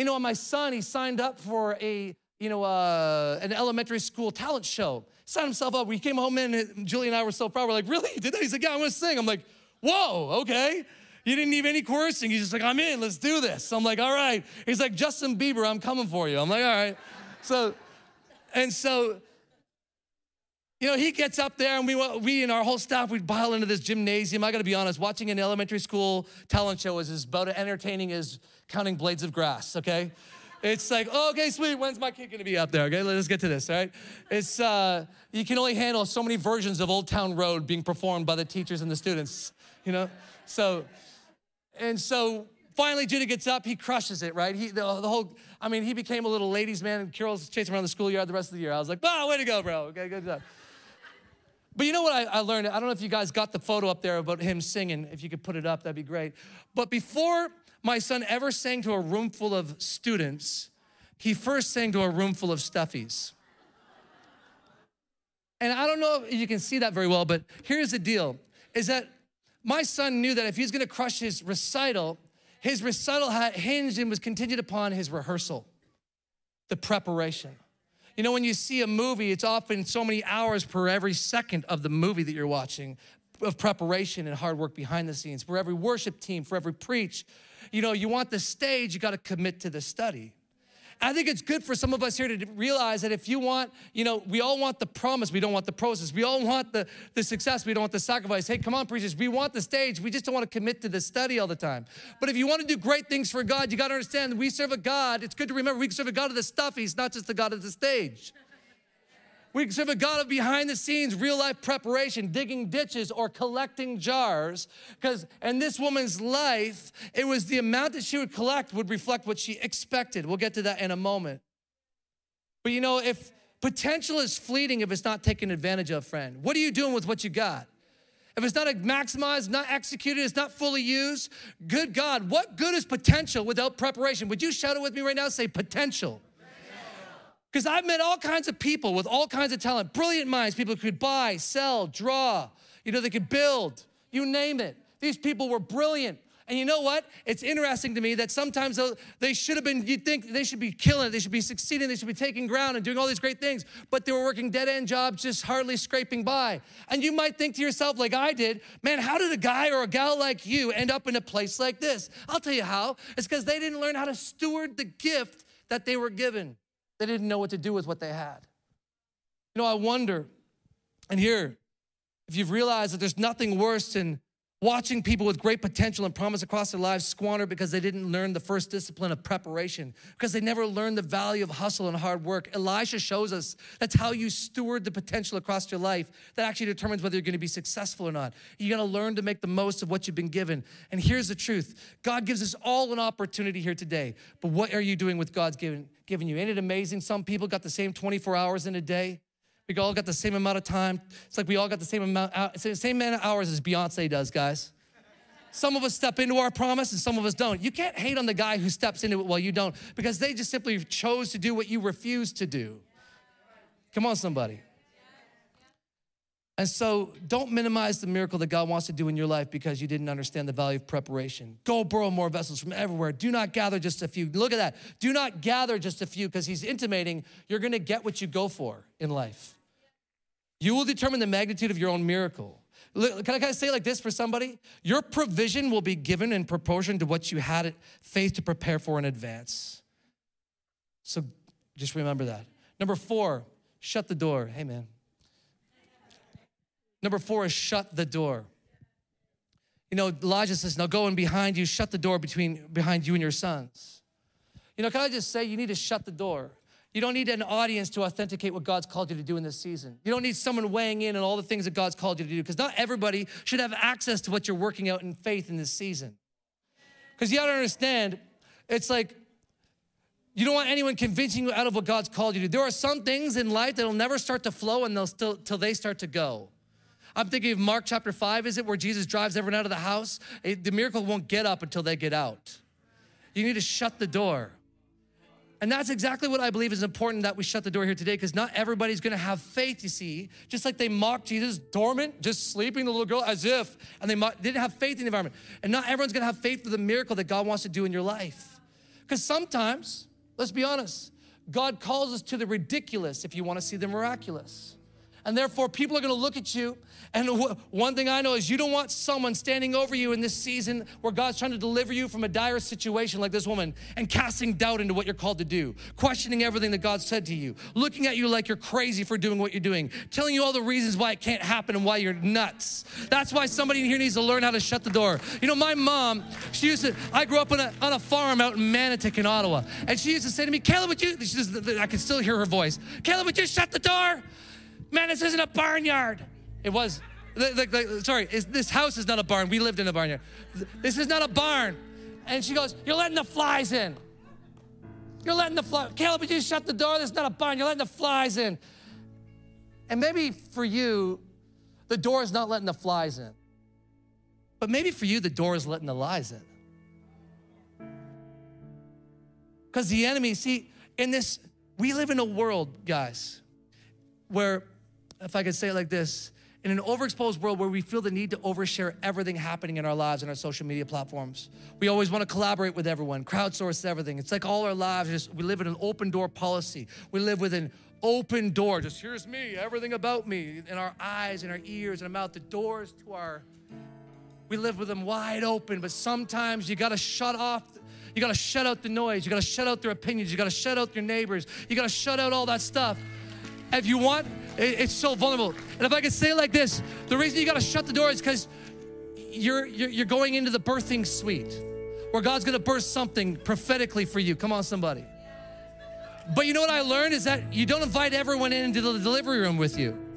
You know, my son, he signed up for a, you know, uh, an elementary school talent show. Signed himself up. We came home and Julie and I were so proud. We're like, really? Did that? He's like, yeah, I'm gonna sing. I'm like, whoa, okay. You didn't need any coercing. He's just like, I'm in, let's do this. I'm like, all right. He's like, Justin Bieber, I'm coming for you. I'm like, all right. So, and so, you know, he gets up there and we, we and our whole staff, we'd pile into this gymnasium. I gotta be honest, watching an elementary school talent show is about as entertaining as counting blades of grass, okay? It's like, oh, okay, sweet. When's my kid gonna be up there? Okay, let's get to this, all right? It's, uh, you can only handle so many versions of Old Town Road being performed by the teachers and the students, you know? So, and so finally Judah gets up, he crushes it, right? He, the, the, whole, I mean, he became a little ladies' man and Carol's chasing around the schoolyard the rest of the year. I was like, wow, way to go, bro. Okay, good job. But you know what I, I, learned? I don't know if you guys got the photo up there about him singing. If you could put it up, that'd be great. But before my son ever sang to a room full of students, he first sang to a room full of stuffies. And I don't know if you can see that very well, but here's the deal is that my son knew that if he's gonna crush his recital, his recital had hinged and was contingent upon his rehearsal, the preparation. You know, when you see a movie, it's often so many hours per every second of the movie that you're watching of preparation and hard work behind the scenes. For every worship team, for every preach, you know, you want the stage, you got to commit to the study. I think it's good for some of us here to realize that if you want, you know, we all want the promise, we don't want the process. We all want the, the success, we don't want the sacrifice. Hey, come on, preachers, we want the stage, we just don't want to commit to the study all the time. But if you want to do great things for God, you got to understand we serve a God. It's good to remember we serve a God of the stuff, He's not just the God of the stage. We serve a God of behind the scenes, real life preparation, digging ditches or collecting jars. Because in this woman's life, it was the amount that she would collect would reflect what she expected. We'll get to that in a moment. But you know, if potential is fleeting if it's not taken advantage of, friend, what are you doing with what you got? If it's not maximized, not executed, it's not fully used, good God, what good is potential without preparation? Would you shout it with me right now? Say potential. Because I've met all kinds of people with all kinds of talent, brilliant minds, people who could buy, sell, draw, you know, they could build, you name it. These people were brilliant. And you know what? It's interesting to me that sometimes they should have been, you'd think they should be killing it, they should be succeeding, they should be taking ground and doing all these great things, but they were working dead end jobs, just hardly scraping by. And you might think to yourself, like I did, man, how did a guy or a gal like you end up in a place like this? I'll tell you how. It's because they didn't learn how to steward the gift that they were given. They didn't know what to do with what they had. You know, I wonder, and here, if you've realized that there's nothing worse than watching people with great potential and promise across their lives squander because they didn't learn the first discipline of preparation, because they never learned the value of hustle and hard work. Elisha shows us that's how you steward the potential across your life that actually determines whether you're going to be successful or not. You got to learn to make the most of what you've been given. And here's the truth God gives us all an opportunity here today, but what are you doing with God's given, given you? Ain't it amazing? Some people got the same 24 hours in a day. We all got the same amount of time. It's like we all got the same amount, same amount of hours as Beyonce does, guys. Some of us step into our promise and some of us don't. You can't hate on the guy who steps into it while you don't because they just simply chose to do what you refuse to do. Come on, somebody. And so don't minimize the miracle that God wants to do in your life because you didn't understand the value of preparation. Go borrow more vessels from everywhere. Do not gather just a few. Look at that. Do not gather just a few because he's intimating you're going to get what you go for in life. You will determine the magnitude of your own miracle. Can I kind of say like this for somebody? Your provision will be given in proportion to what you had faith to prepare for in advance. So just remember that. Number four, shut the door. Hey, man. Number four is shut the door. You know, Elijah says, now go in behind you, shut the door between behind you and your sons. You know, can I just say you need to shut the door? You don't need an audience to authenticate what God's called you to do in this season. You don't need someone weighing in on all the things that God's called you to do because not everybody should have access to what you're working out in faith in this season. Because you gotta understand, it's like you don't want anyone convincing you out of what God's called you to. Do. There are some things in life that'll never start to flow and they'll still till they start to go. I'm thinking of Mark chapter 5, is it where Jesus drives everyone out of the house? Eh, the miracle won't get up until they get out. You need to shut the door. And that's exactly what I believe is important that we shut the door here today because not everybody's gonna have faith, you see. Just like they mocked Jesus, dormant, just sleeping, the little girl, as if, and they didn't have faith in the environment. And not everyone's gonna have faith for the miracle that God wants to do in your life. Because sometimes, let's be honest, God calls us to the ridiculous if you wanna see the miraculous. And therefore, people are gonna look at you. And one thing I know is you don't want someone standing over you in this season where God's trying to deliver you from a dire situation like this woman and casting doubt into what you're called to do, questioning everything that God said to you, looking at you like you're crazy for doing what you're doing, telling you all the reasons why it can't happen and why you're nuts. That's why somebody in here needs to learn how to shut the door. You know, my mom, she used to, I grew up on a, on a farm out in Manotick in Ottawa, and she used to say to me, Caleb, would you, I can still hear her voice, Caleb, would you shut the door? Man, this isn't a barnyard. It was, like, like, sorry, this house is not a barn. We lived in a barnyard. This is not a barn. And she goes, You're letting the flies in. You're letting the flies. Caleb, you shut the door. This is not a barn. You're letting the flies in. And maybe for you, the door is not letting the flies in. But maybe for you, the door is letting the lies in. Because the enemy, see, in this, we live in a world, guys, where if I could say it like this, in an overexposed world where we feel the need to overshare everything happening in our lives and our social media platforms. We always want to collaborate with everyone, crowdsource everything. It's like all our lives, just, we live in an open door policy. We live with an open door. Just here's me, everything about me, in our eyes, in our ears, and our mouth. The doors to our, we live with them wide open, but sometimes you got to shut off you got to shut out the noise. You got to shut out their opinions. You got to shut out your neighbors. You got to shut out all that stuff. If you want it's so vulnerable. And if I could say it like this, the reason you got to shut the door is because you're, you're, you're going into the birthing suite where God's going to birth something prophetically for you. Come on, somebody. But you know what I learned is that you don't invite everyone into the delivery room with you.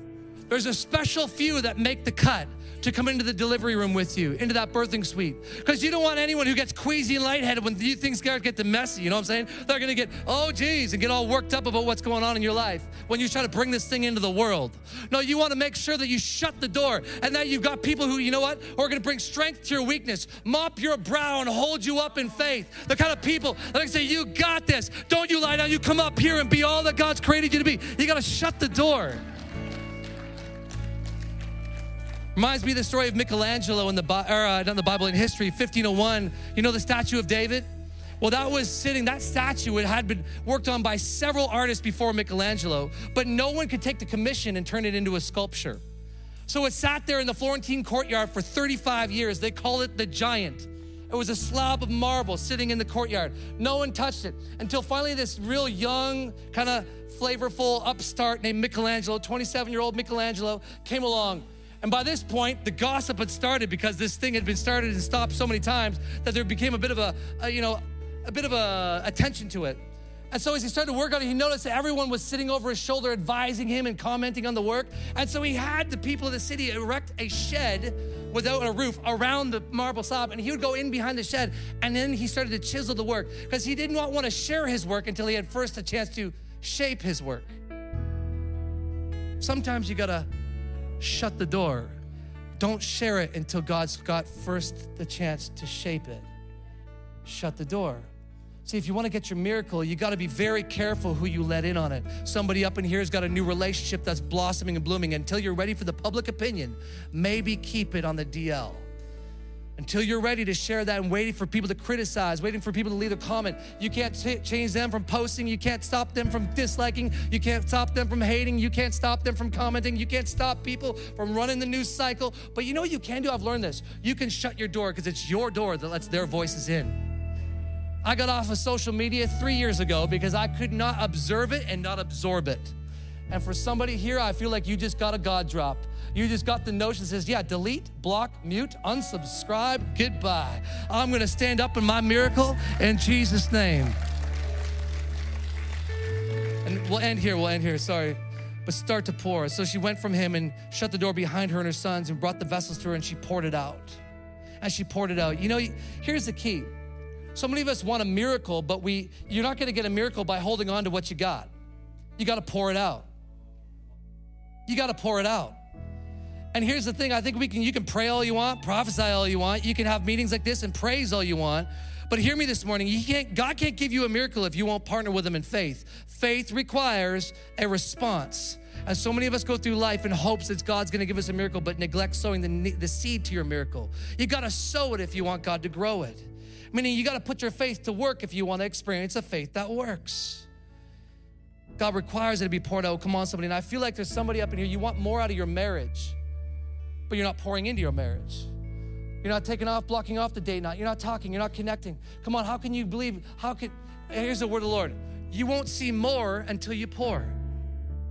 There's a special few that make the cut to come into the delivery room with you, into that birthing suite. Because you don't want anyone who gets queasy and lightheaded when you things get the messy, you know what I'm saying? They're gonna get, oh geez, and get all worked up about what's going on in your life when you try to bring this thing into the world. No, you wanna make sure that you shut the door and that you've got people who, you know what, who are gonna bring strength to your weakness, mop your brow and hold you up in faith. The kind of people that can say, you got this. Don't you lie down, you come up here and be all that God's created you to be. You gotta shut the door. Reminds me of the story of Michelangelo in the, or, uh, not the Bible, in history, 1501. You know the statue of David? Well, that was sitting, that statue it had been worked on by several artists before Michelangelo, but no one could take the commission and turn it into a sculpture. So it sat there in the Florentine courtyard for 35 years. They call it the giant. It was a slab of marble sitting in the courtyard. No one touched it until finally this real young, kind of flavorful upstart named Michelangelo, 27 year old Michelangelo, came along And by this point, the gossip had started because this thing had been started and stopped so many times that there became a bit of a, a you know, a bit of a attention to it. And so as he started to work on it, he noticed that everyone was sitting over his shoulder advising him and commenting on the work. And so he had the people of the city erect a shed without a roof around the marble slab. And he would go in behind the shed and then he started to chisel the work because he did not want to share his work until he had first a chance to shape his work. Sometimes you gotta shut the door. Don't share it until God's got first the chance to shape it. Shut the door. See, if you want to get your miracle, you got to be very careful who you let in on it. Somebody up in here has got a new relationship that's blossoming and blooming. Until you're ready for the public opinion, maybe keep it on the DL. Until you're ready to share that and waiting for people to criticize, waiting for people to leave a comment. You can't t- change them from posting. You can't stop them from disliking. You can't stop them from hating. You can't stop them from commenting. You can't stop people from running the news cycle. But you know what you can do? I've learned this. You can shut your door because it's your door that lets their voices in. I got off of social media three years ago because I could not observe it and not absorb it. And for somebody here, I feel like you just got a God drop. You just got the notion that says, yeah, delete, block, mute, unsubscribe, goodbye. I'm gonna stand up in my miracle in Jesus' name. And we'll end here, we'll end here, sorry. But start to pour. So she went from him and shut the door behind her and her sons and brought the vessels to her and she poured it out. And she poured it out. You know, here's the key so many of us want a miracle, but we you're not going to get a miracle by holding on to what you got. You got to pour it out. You got to pour it out. And here's the thing, I think we can you can pray all you want, prophesy all you want, you can have meetings like this and praise all you want. But hear me this morning, can't, God can't give you a miracle if you won't partner with him in faith. Faith requires a response. And so many of us go through life in hopes that God's gonna give us a miracle, but neglect sowing the, the seed to your miracle. You gotta sow it if you want God to grow it. Meaning you got to put your faith to work if you want to experience a faith that works. God requires it to be poured out. Come on, somebody. And I feel like there's somebody up in here, you want more out of your marriage, but you're not pouring into your marriage. You're not taking off, blocking off the date night. You're not talking, you're not connecting. Come on, how can you believe? How can, here's the word of the Lord. You won't see more until you pour.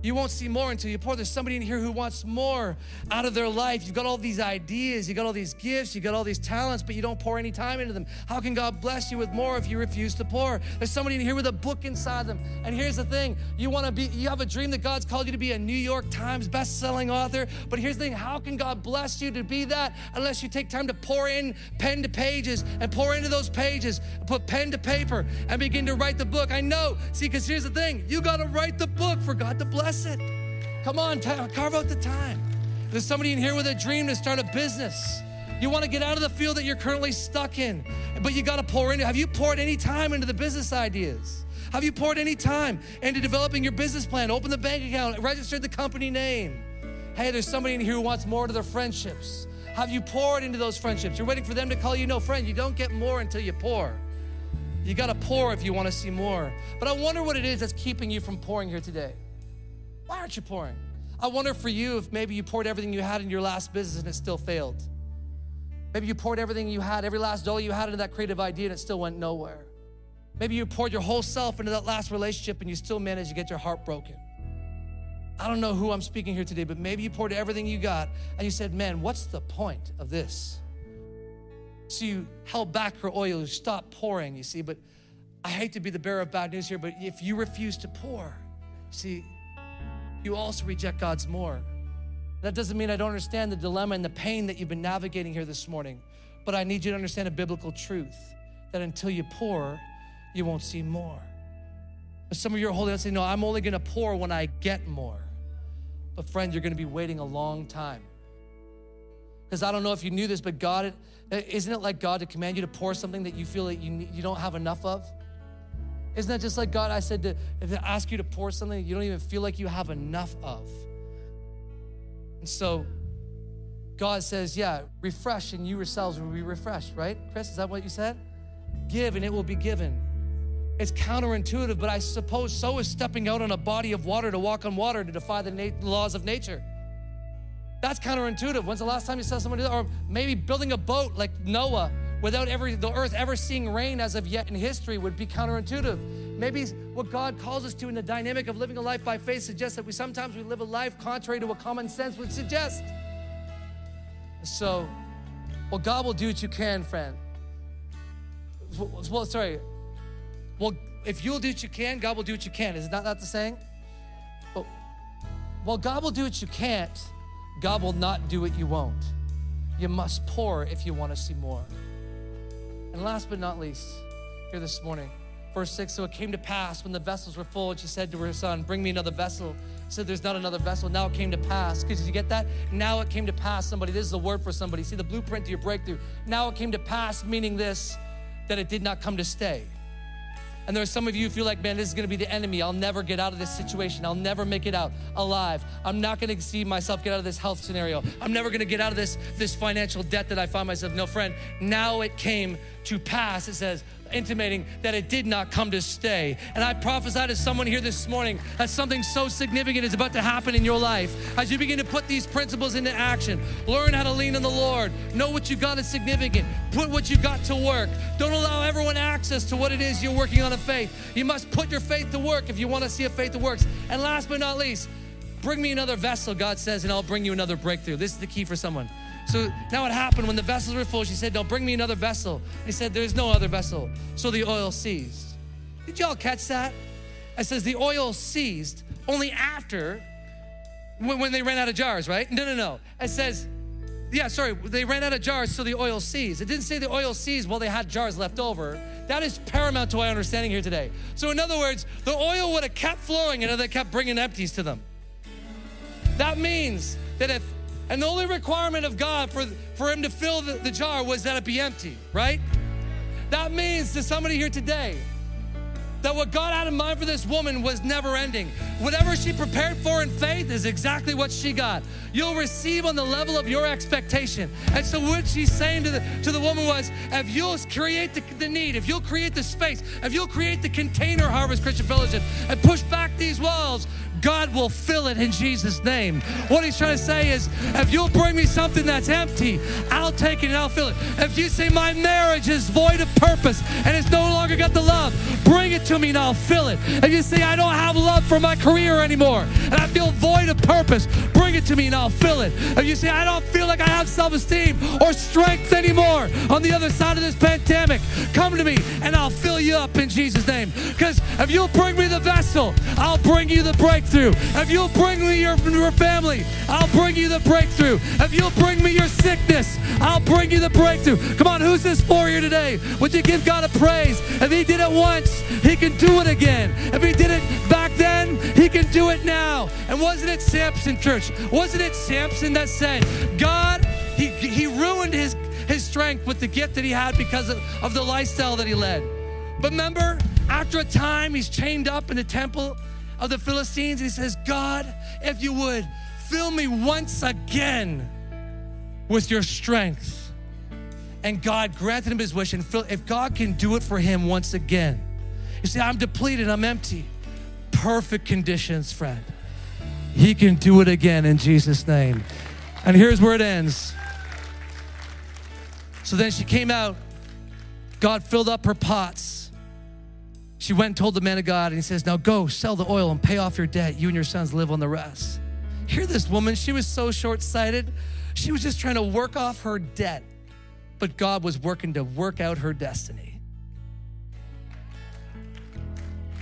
You won't see more until you pour. There's somebody in here who wants more out of their life. You've got all these ideas, you've got all these gifts, you've got all these talents, but you don't pour any time into them. How can God bless you with more if you refuse to pour? There's somebody in here with a book inside them. And here's the thing you want to be, you have a dream that God's called you to be a New York Times best-selling author. But here's the thing how can God bless you to be that unless you take time to pour in pen to pages and pour into those pages, put pen to paper and begin to write the book? I know. See, because here's the thing you got to write the book for God to bless bless it. Come on, carve out the time. There's somebody in here with a dream to start a business. You want to get out of the field that you're currently stuck in, but you got to pour into. Have you poured any time into the business ideas? Have you poured any time into developing your business plan? Open the bank account, register the company name. Hey, there's somebody in here who wants more to their friendships. Have you poured into those friendships? You're waiting for them to call you no friend. You don't get more until you pour. You got to pour if you want to see more. But I wonder what it is that's keeping you from pouring here today. Why aren't you pouring? I wonder for you if maybe you poured everything you had in your last business and it still failed. Maybe you poured everything you had, every last dollar you had into that creative idea and it still went nowhere. Maybe you poured your whole self into that last relationship and you still managed to get your heart broken. I don't know who I'm speaking here today, but maybe you poured everything you got and you said, Man, what's the point of this? So you held back her oil, you stopped pouring, you see. But I hate to be the bearer of bad news here, but if you refuse to pour, see, you also reject God's more. That doesn't mean I don't understand the dilemma and the pain that you've been navigating here this morning, but I need you to understand a biblical truth that until you pour, you won't see more. But some of you are holding out saying, No, I'm only gonna pour when I get more. But friend, you're gonna be waiting a long time. Because I don't know if you knew this, but God, isn't it like God to command you to pour something that you feel that you, you don't have enough of? Isn't that just like God? I said to, ask you to pour something you don't even feel like you have enough of. And so God says, Yeah, refresh and you yourselves will be refreshed, right? Chris, is that what you said? Give and it will be given. It's counterintuitive, but I suppose so is stepping out on a body of water to walk on water to defy the na- laws of nature. That's counterintuitive. When's the last time you saw someone do that? Or maybe building a boat like Noah without ever, the earth ever seeing rain as of yet in history would be counterintuitive. Maybe what God calls us to in the dynamic of living a life by faith suggests that we sometimes we live a life contrary to what common sense would suggest. So, well, God will do what you can, friend. Well, sorry. Well, if you'll do what you can, God will do what you can. Is that not the saying? Well, well, God will do what you can't. God will not do what you won't. You must pour if you want to see more. And last but not least, here this morning, verse 6 So it came to pass when the vessels were full, and she said to her son, Bring me another vessel. He said, There's not another vessel. Now it came to pass. Because you get that? Now it came to pass. Somebody, this is a word for somebody. See the blueprint to your breakthrough. Now it came to pass, meaning this, that it did not come to stay. And there are some of you who feel like, man, this is gonna be the enemy. I'll never get out of this situation. I'll never make it out alive. I'm not gonna see myself get out of this health scenario. I'm never gonna get out of this, this financial debt that I find myself. No, friend, now it came to pass. It says, intimating that it did not come to stay. And I prophesy to someone here this morning that something so significant is about to happen in your life as you begin to put these principles into action. Learn how to lean on the Lord. Know what you got is significant. Put what you got to work. Don't allow everyone access to what it is you're working on a faith. You must put your faith to work if you want to see a faith that works. And last but not least, bring me another vessel, God says, and I'll bring you another breakthrough. This is the key for someone. So now it happened when the vessels were full, she said, No, bring me another vessel. He said, There's no other vessel. So the oil ceased. Did y'all catch that? It says the oil ceased only after when, they ran out of jars, right? No, no, no. It says, yeah, sorry, they ran out of jars, so the oil ceased. It didn't say the oil ceased while they had jars left over. That is paramount to our understanding here today. So, in other words, the oil would have kept flowing and they kept bringing empties to them. That means that if and the only requirement of God for, for him to fill the, the jar was that it be empty, right? That means to somebody here today that what God had in mind for this woman was never ending. Whatever she prepared for in faith is exactly what she got. You'll receive on the level of your expectation. And so what she's saying to the to the woman was, if you'll create the, the need, if you'll create the space, if you'll create the container Harvest Christian Fellowship and push back these walls, God will fill it in Jesus' name. What he's trying to say is, if you'll bring me something that's empty, I'll take it and I'll fill it. If you say my marriage is void of purpose and it's no longer got the love, bring it to me and I'll fill it. If you say I don't have love for my career anymore and I feel void of purpose, bring it to me and I'll fill it. If you say I don't feel like I have self-esteem or strength anymore on the other side of this pandemic, come to me up in Jesus' name. Because if you'll bring me the vessel, I'll bring you the breakthrough. If you'll bring me your, your family, I'll bring you the breakthrough. If you'll bring me your sickness, I'll bring you the breakthrough. Come on, who's this for here today? Would you give God a praise? If He did it once, He can do it again. If He did it back then, He can do it now. And wasn't it Samson, church? Wasn't it Samson that said, God, He, he ruined his, his strength with the gift that he had because of, of the lifestyle that he led? But remember, after a time, he's chained up in the temple of the Philistines. and He says, God, if you would, fill me once again with your strength. And God granted him his wish. And if God can do it for him once again, you see, I'm depleted, I'm empty. Perfect conditions, friend. He can do it again in Jesus' name. And here's where it ends. So then she came out. God filled up her pots she went and told the man of God, and he says, Now go, sell the oil and pay off your debt. You and your sons live on the rest. Hear this woman, she was so short sighted. She was just trying to work off her debt, but God was working to work out her destiny.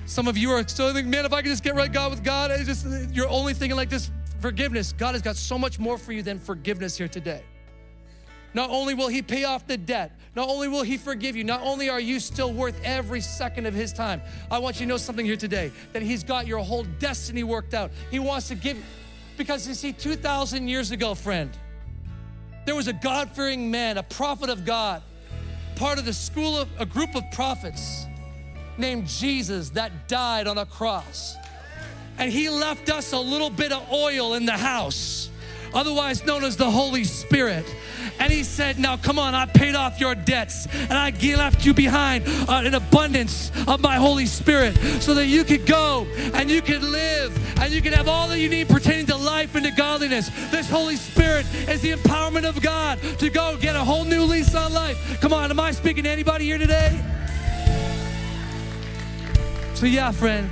Some of you are still thinking, man, if I can just get right God with God, it's just you're only thinking like this forgiveness. God has got so much more for you than forgiveness here today. Not only will He pay off the debt, not only will He forgive you, not only are you still worth every second of His time. I want you to know something here today that He's got your whole destiny worked out. He wants to give, because you see, 2,000 years ago, friend, there was a God fearing man, a prophet of God, part of the school of a group of prophets named Jesus that died on a cross. And He left us a little bit of oil in the house otherwise known as the Holy Spirit. And he said, Now come on, I paid off your debts and I left you behind uh, an abundance of my Holy Spirit so that you could go and you could live and you could have all that you need pertaining to life and to godliness. This Holy Spirit is the empowerment of God to go get a whole new lease on life. Come on, am I speaking to anybody here today? So, yeah, friend,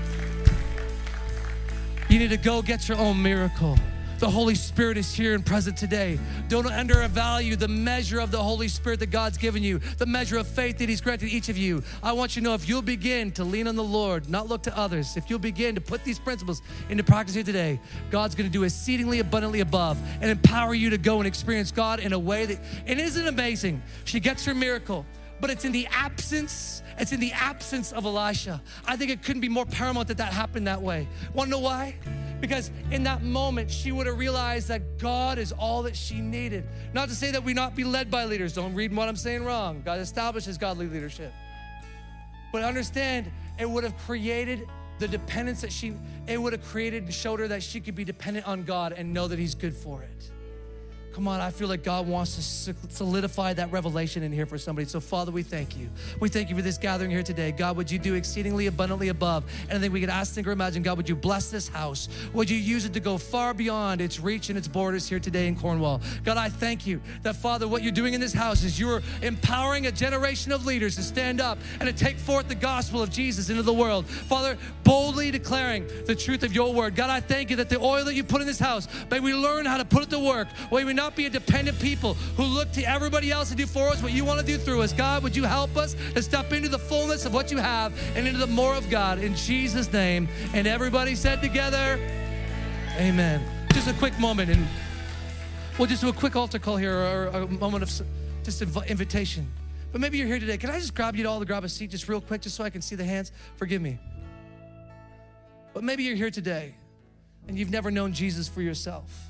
you need to go get your own miracle. The Holy Spirit is here and present today. Don't undervalue the measure of the Holy Spirit that God's given you, the measure of faith that He's granted each of you. I want you to know if you'll begin to lean on the Lord, not look to others, if you'll begin to put these principles into practice here today, God's gonna do exceedingly abundantly above and empower you to go and experience God in a way that it isn't amazing. She gets her miracle, but it's in the absence it's in the absence of Elisha. I think it couldn't be more paramount that that happened that way. Wanna know why? Because in that moment, she would have realized that God is all that she needed. Not to say that we not be led by leaders. Don't read what I'm saying wrong. God establishes godly leadership. But understand, it would have created the dependence that she, it would have created and showed her that she could be dependent on God and know that He's good for it. Come on, I feel like God wants to solidify that revelation in here for somebody. So, Father, we thank you. We thank you for this gathering here today. God, would you do exceedingly abundantly above anything we could ask, think, or imagine? God, would you bless this house? Would you use it to go far beyond its reach and its borders here today in Cornwall? God, I thank you that, Father, what you're doing in this house is you're empowering a generation of leaders to stand up and to take forth the gospel of Jesus into the world. Father, boldly declaring the truth of your word. God, I thank you that the oil that you put in this house, may we learn how to put it to work. May we not be a dependent people who look to everybody else to do for us what you want to do through us. God, would you help us to step into the fullness of what you have and into the more of God in Jesus' name? And everybody said together, Amen. Just a quick moment, and we'll just do a quick altar call here or a moment of just invitation. But maybe you're here today. Can I just grab you all to grab a seat just real quick, just so I can see the hands? Forgive me. But maybe you're here today and you've never known Jesus for yourself.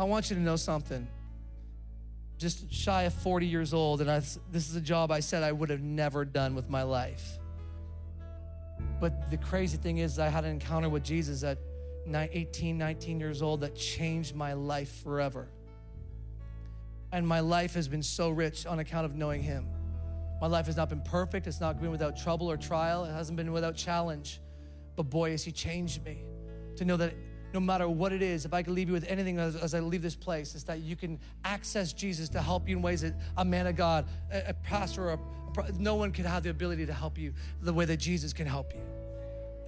I want you to know something. Just shy of 40 years old, and I, this is a job I said I would have never done with my life. But the crazy thing is, I had an encounter with Jesus at 18, 19 years old that changed my life forever. And my life has been so rich on account of knowing Him. My life has not been perfect, it's not been without trouble or trial, it hasn't been without challenge. But boy, has He changed me to know that no matter what it is, if I could leave you with anything as, as, I leave this place, is that you can access Jesus to help you in ways that a man of God, a, a pastor, or a, no one can have the ability to help you the way that Jesus can help you.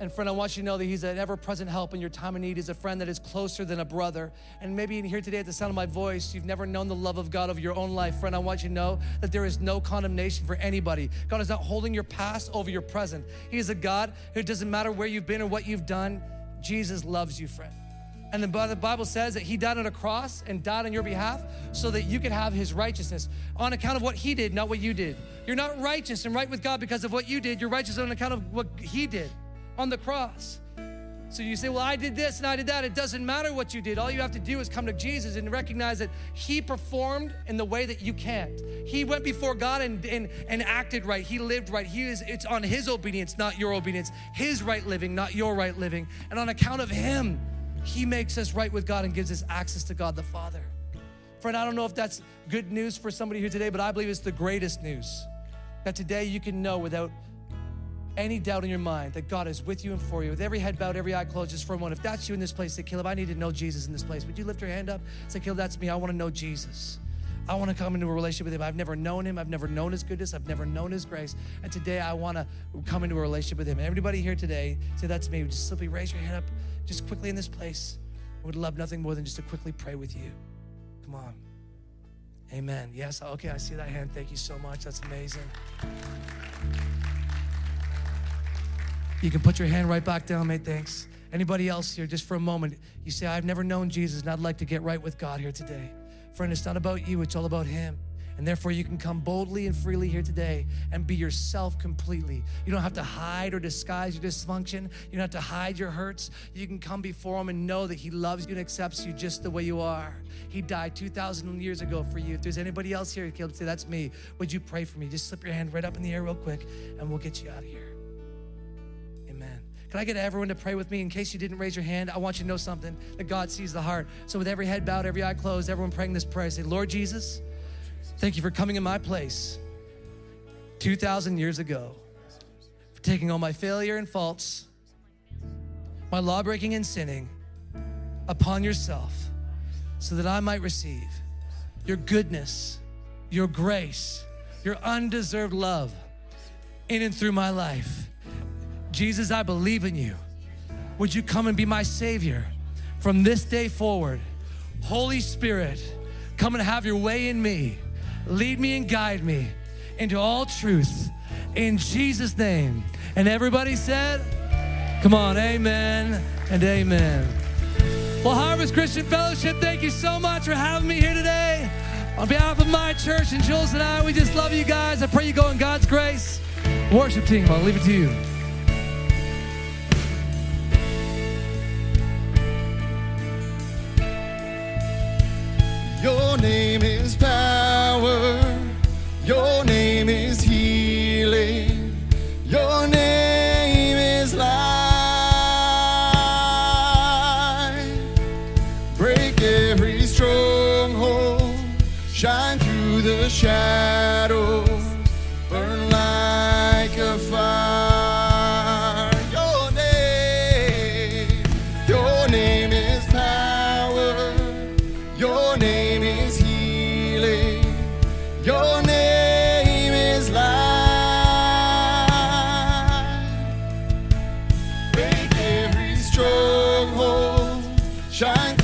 And friend, I want you to know that He's an ever present help in your time of need. He's a friend that is closer than a brother. And maybe in here today, at the sound of my voice, you've never known the love of God of your own life. Friend, I want you to know that there is no condemnation for anybody. God is not holding your past over your present. He is a God who doesn't matter where you've been or what you've done, Jesus loves you, friend. And the Bible says that he died on a cross and died on your behalf so that you could have his righteousness on account of what he did, not what you did. You're not righteous and right with God because of what you did. You're righteous on account of what he did on the cross. So you say, Well, I did this and I did that. It doesn't matter what you did. All you have to do is come to Jesus and recognize that He performed in the way that you can't. He went before God and, and, and acted right. He lived right. He is it's on His obedience, not your obedience. His right living, not your right living. And on account of Him, he makes us right with God and gives us access to God the Father. Friend, I don't know if that's good news for somebody here today, but I believe it's the greatest news. That today you can know without any doubt in your mind that God is with you and for you. With every head bowed, every eye closed, just for a moment. If that's you in this place, say, Caleb, I need to know Jesus in this place. Would you lift your hand up? Say, Caleb, that's me. I want to know Jesus. I want to come into a relationship with him. I've never known him. I've never known his goodness. I've never known his grace. And today I want to come into a relationship with him. Everybody here today, say that's me. Just simply raise your hand up just quickly in this place. I would love nothing more than just to quickly pray with you. Come on. Amen. Yes. Okay, I see that hand. Thank you so much. That's amazing. You can put your hand right back down, mate. Thanks. Anybody else here, just for a moment, you say, I've never known Jesus and I'd like to get right with God here today. Friend, it's not about you, it's all about Him. And therefore, you can come boldly and freely here today and be yourself completely. You don't have to hide or disguise your dysfunction. You don't have to hide your hurts. You can come before Him and know that He loves you and accepts you just the way you are. He died 2,000 years ago for you. If there's anybody else here, Caleb, say, That's me. Would you pray for me? Just slip your hand right up in the air, real quick, and we'll get you out of here. Can I get everyone to pray with me in case you didn't raise your hand? I want you to know something that God sees the heart. So, with every head bowed, every eye closed, everyone praying this prayer, say, Lord Jesus, Thank you for coming in my place 2,000 years ago, for taking all my failure and faults, my law breaking and sinning upon yourself, so that I might receive your goodness, your grace, your undeserved love in and through my life. Jesus, I believe in you. would you come and be my Savior from this day forward? Holy Spirit, come and have your way in me. Lead me and guide me into all truth. In Jesus' name. And everybody said, Come on, amen and amen. Well, Harvest Christian Fellowship, thank you so much for having me here today. On behalf of my church and Jules and I, we just love you guys. I pray you go in God's grace. Worship team, I'll leave it to you. Name is power. Your name is healing. Your name is life. Break every stronghold. Shine through the shadows. Shine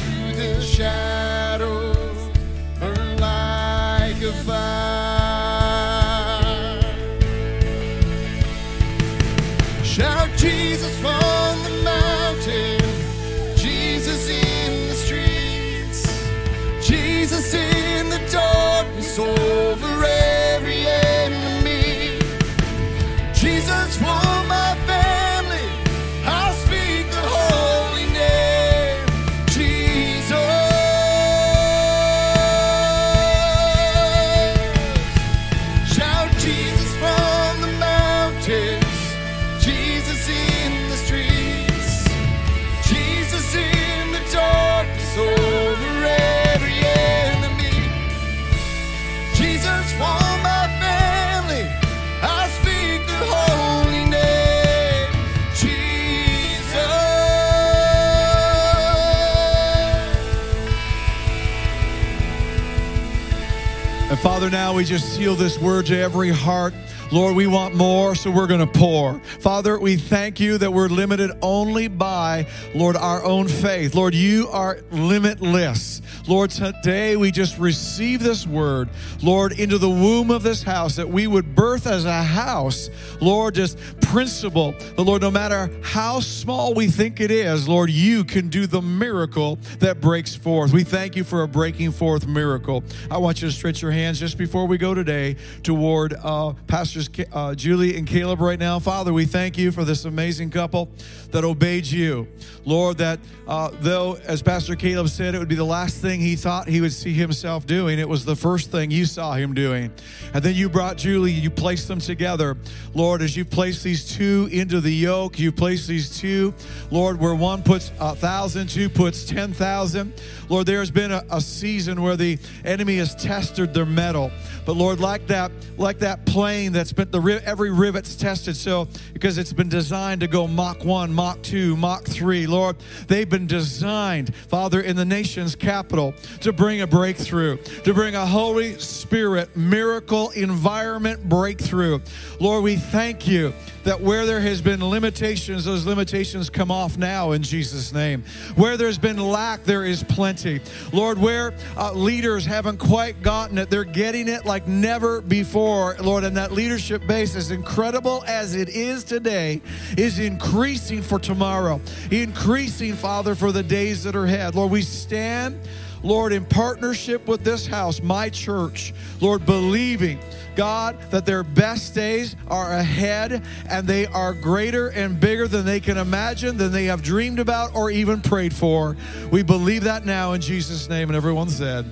we just seal this word to every heart. Lord, we want more, so we're going to pour. Father, we thank you that we're limited only by, Lord, our own faith. Lord, you are limitless. Lord, today we just receive this word, Lord, into the womb of this house that we would birth as a house, Lord, just principle. But Lord, no matter how small we think it is, Lord, you can do the miracle that breaks forth. We thank you for a breaking forth miracle. I want you to stretch your hands just before we go today toward uh, Pastors uh, Julie and Caleb right now. Father, we thank you for this amazing couple that obeyed you. Lord, that uh, though, as Pastor Caleb said, it would be the last thing he thought he would see himself doing, it was the first thing you saw him doing. And then you brought Julie, you placed them together. Lord, as you placed these two into the yoke, you place these two, Lord, where one puts a thousand, two puts 10,000. Lord, there's been a, a season where the enemy has tested their metal. But Lord, like that, like that plane that's been the every rivet's tested. So because it's been designed to go Mach one, Mach two, Mach three. Lord, they've been designed, Father, in the nation's capital to bring a breakthrough, to bring a Holy Spirit miracle environment breakthrough. Lord, we thank you that where there has been limitations, those limitations come off now in Jesus' name. Where there's been lack, there is plenty. Lord, where uh, leaders haven't quite gotten it, they're getting it like never before. Lord, and that leadership base, as incredible as it is today, is increasing for tomorrow, increasing, Father, for the days that are ahead. Lord, we stand. Lord, in partnership with this house, my church, Lord, believing, God, that their best days are ahead and they are greater and bigger than they can imagine, than they have dreamed about or even prayed for. We believe that now in Jesus' name. And everyone said,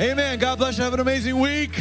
Amen. God bless you. Have an amazing week.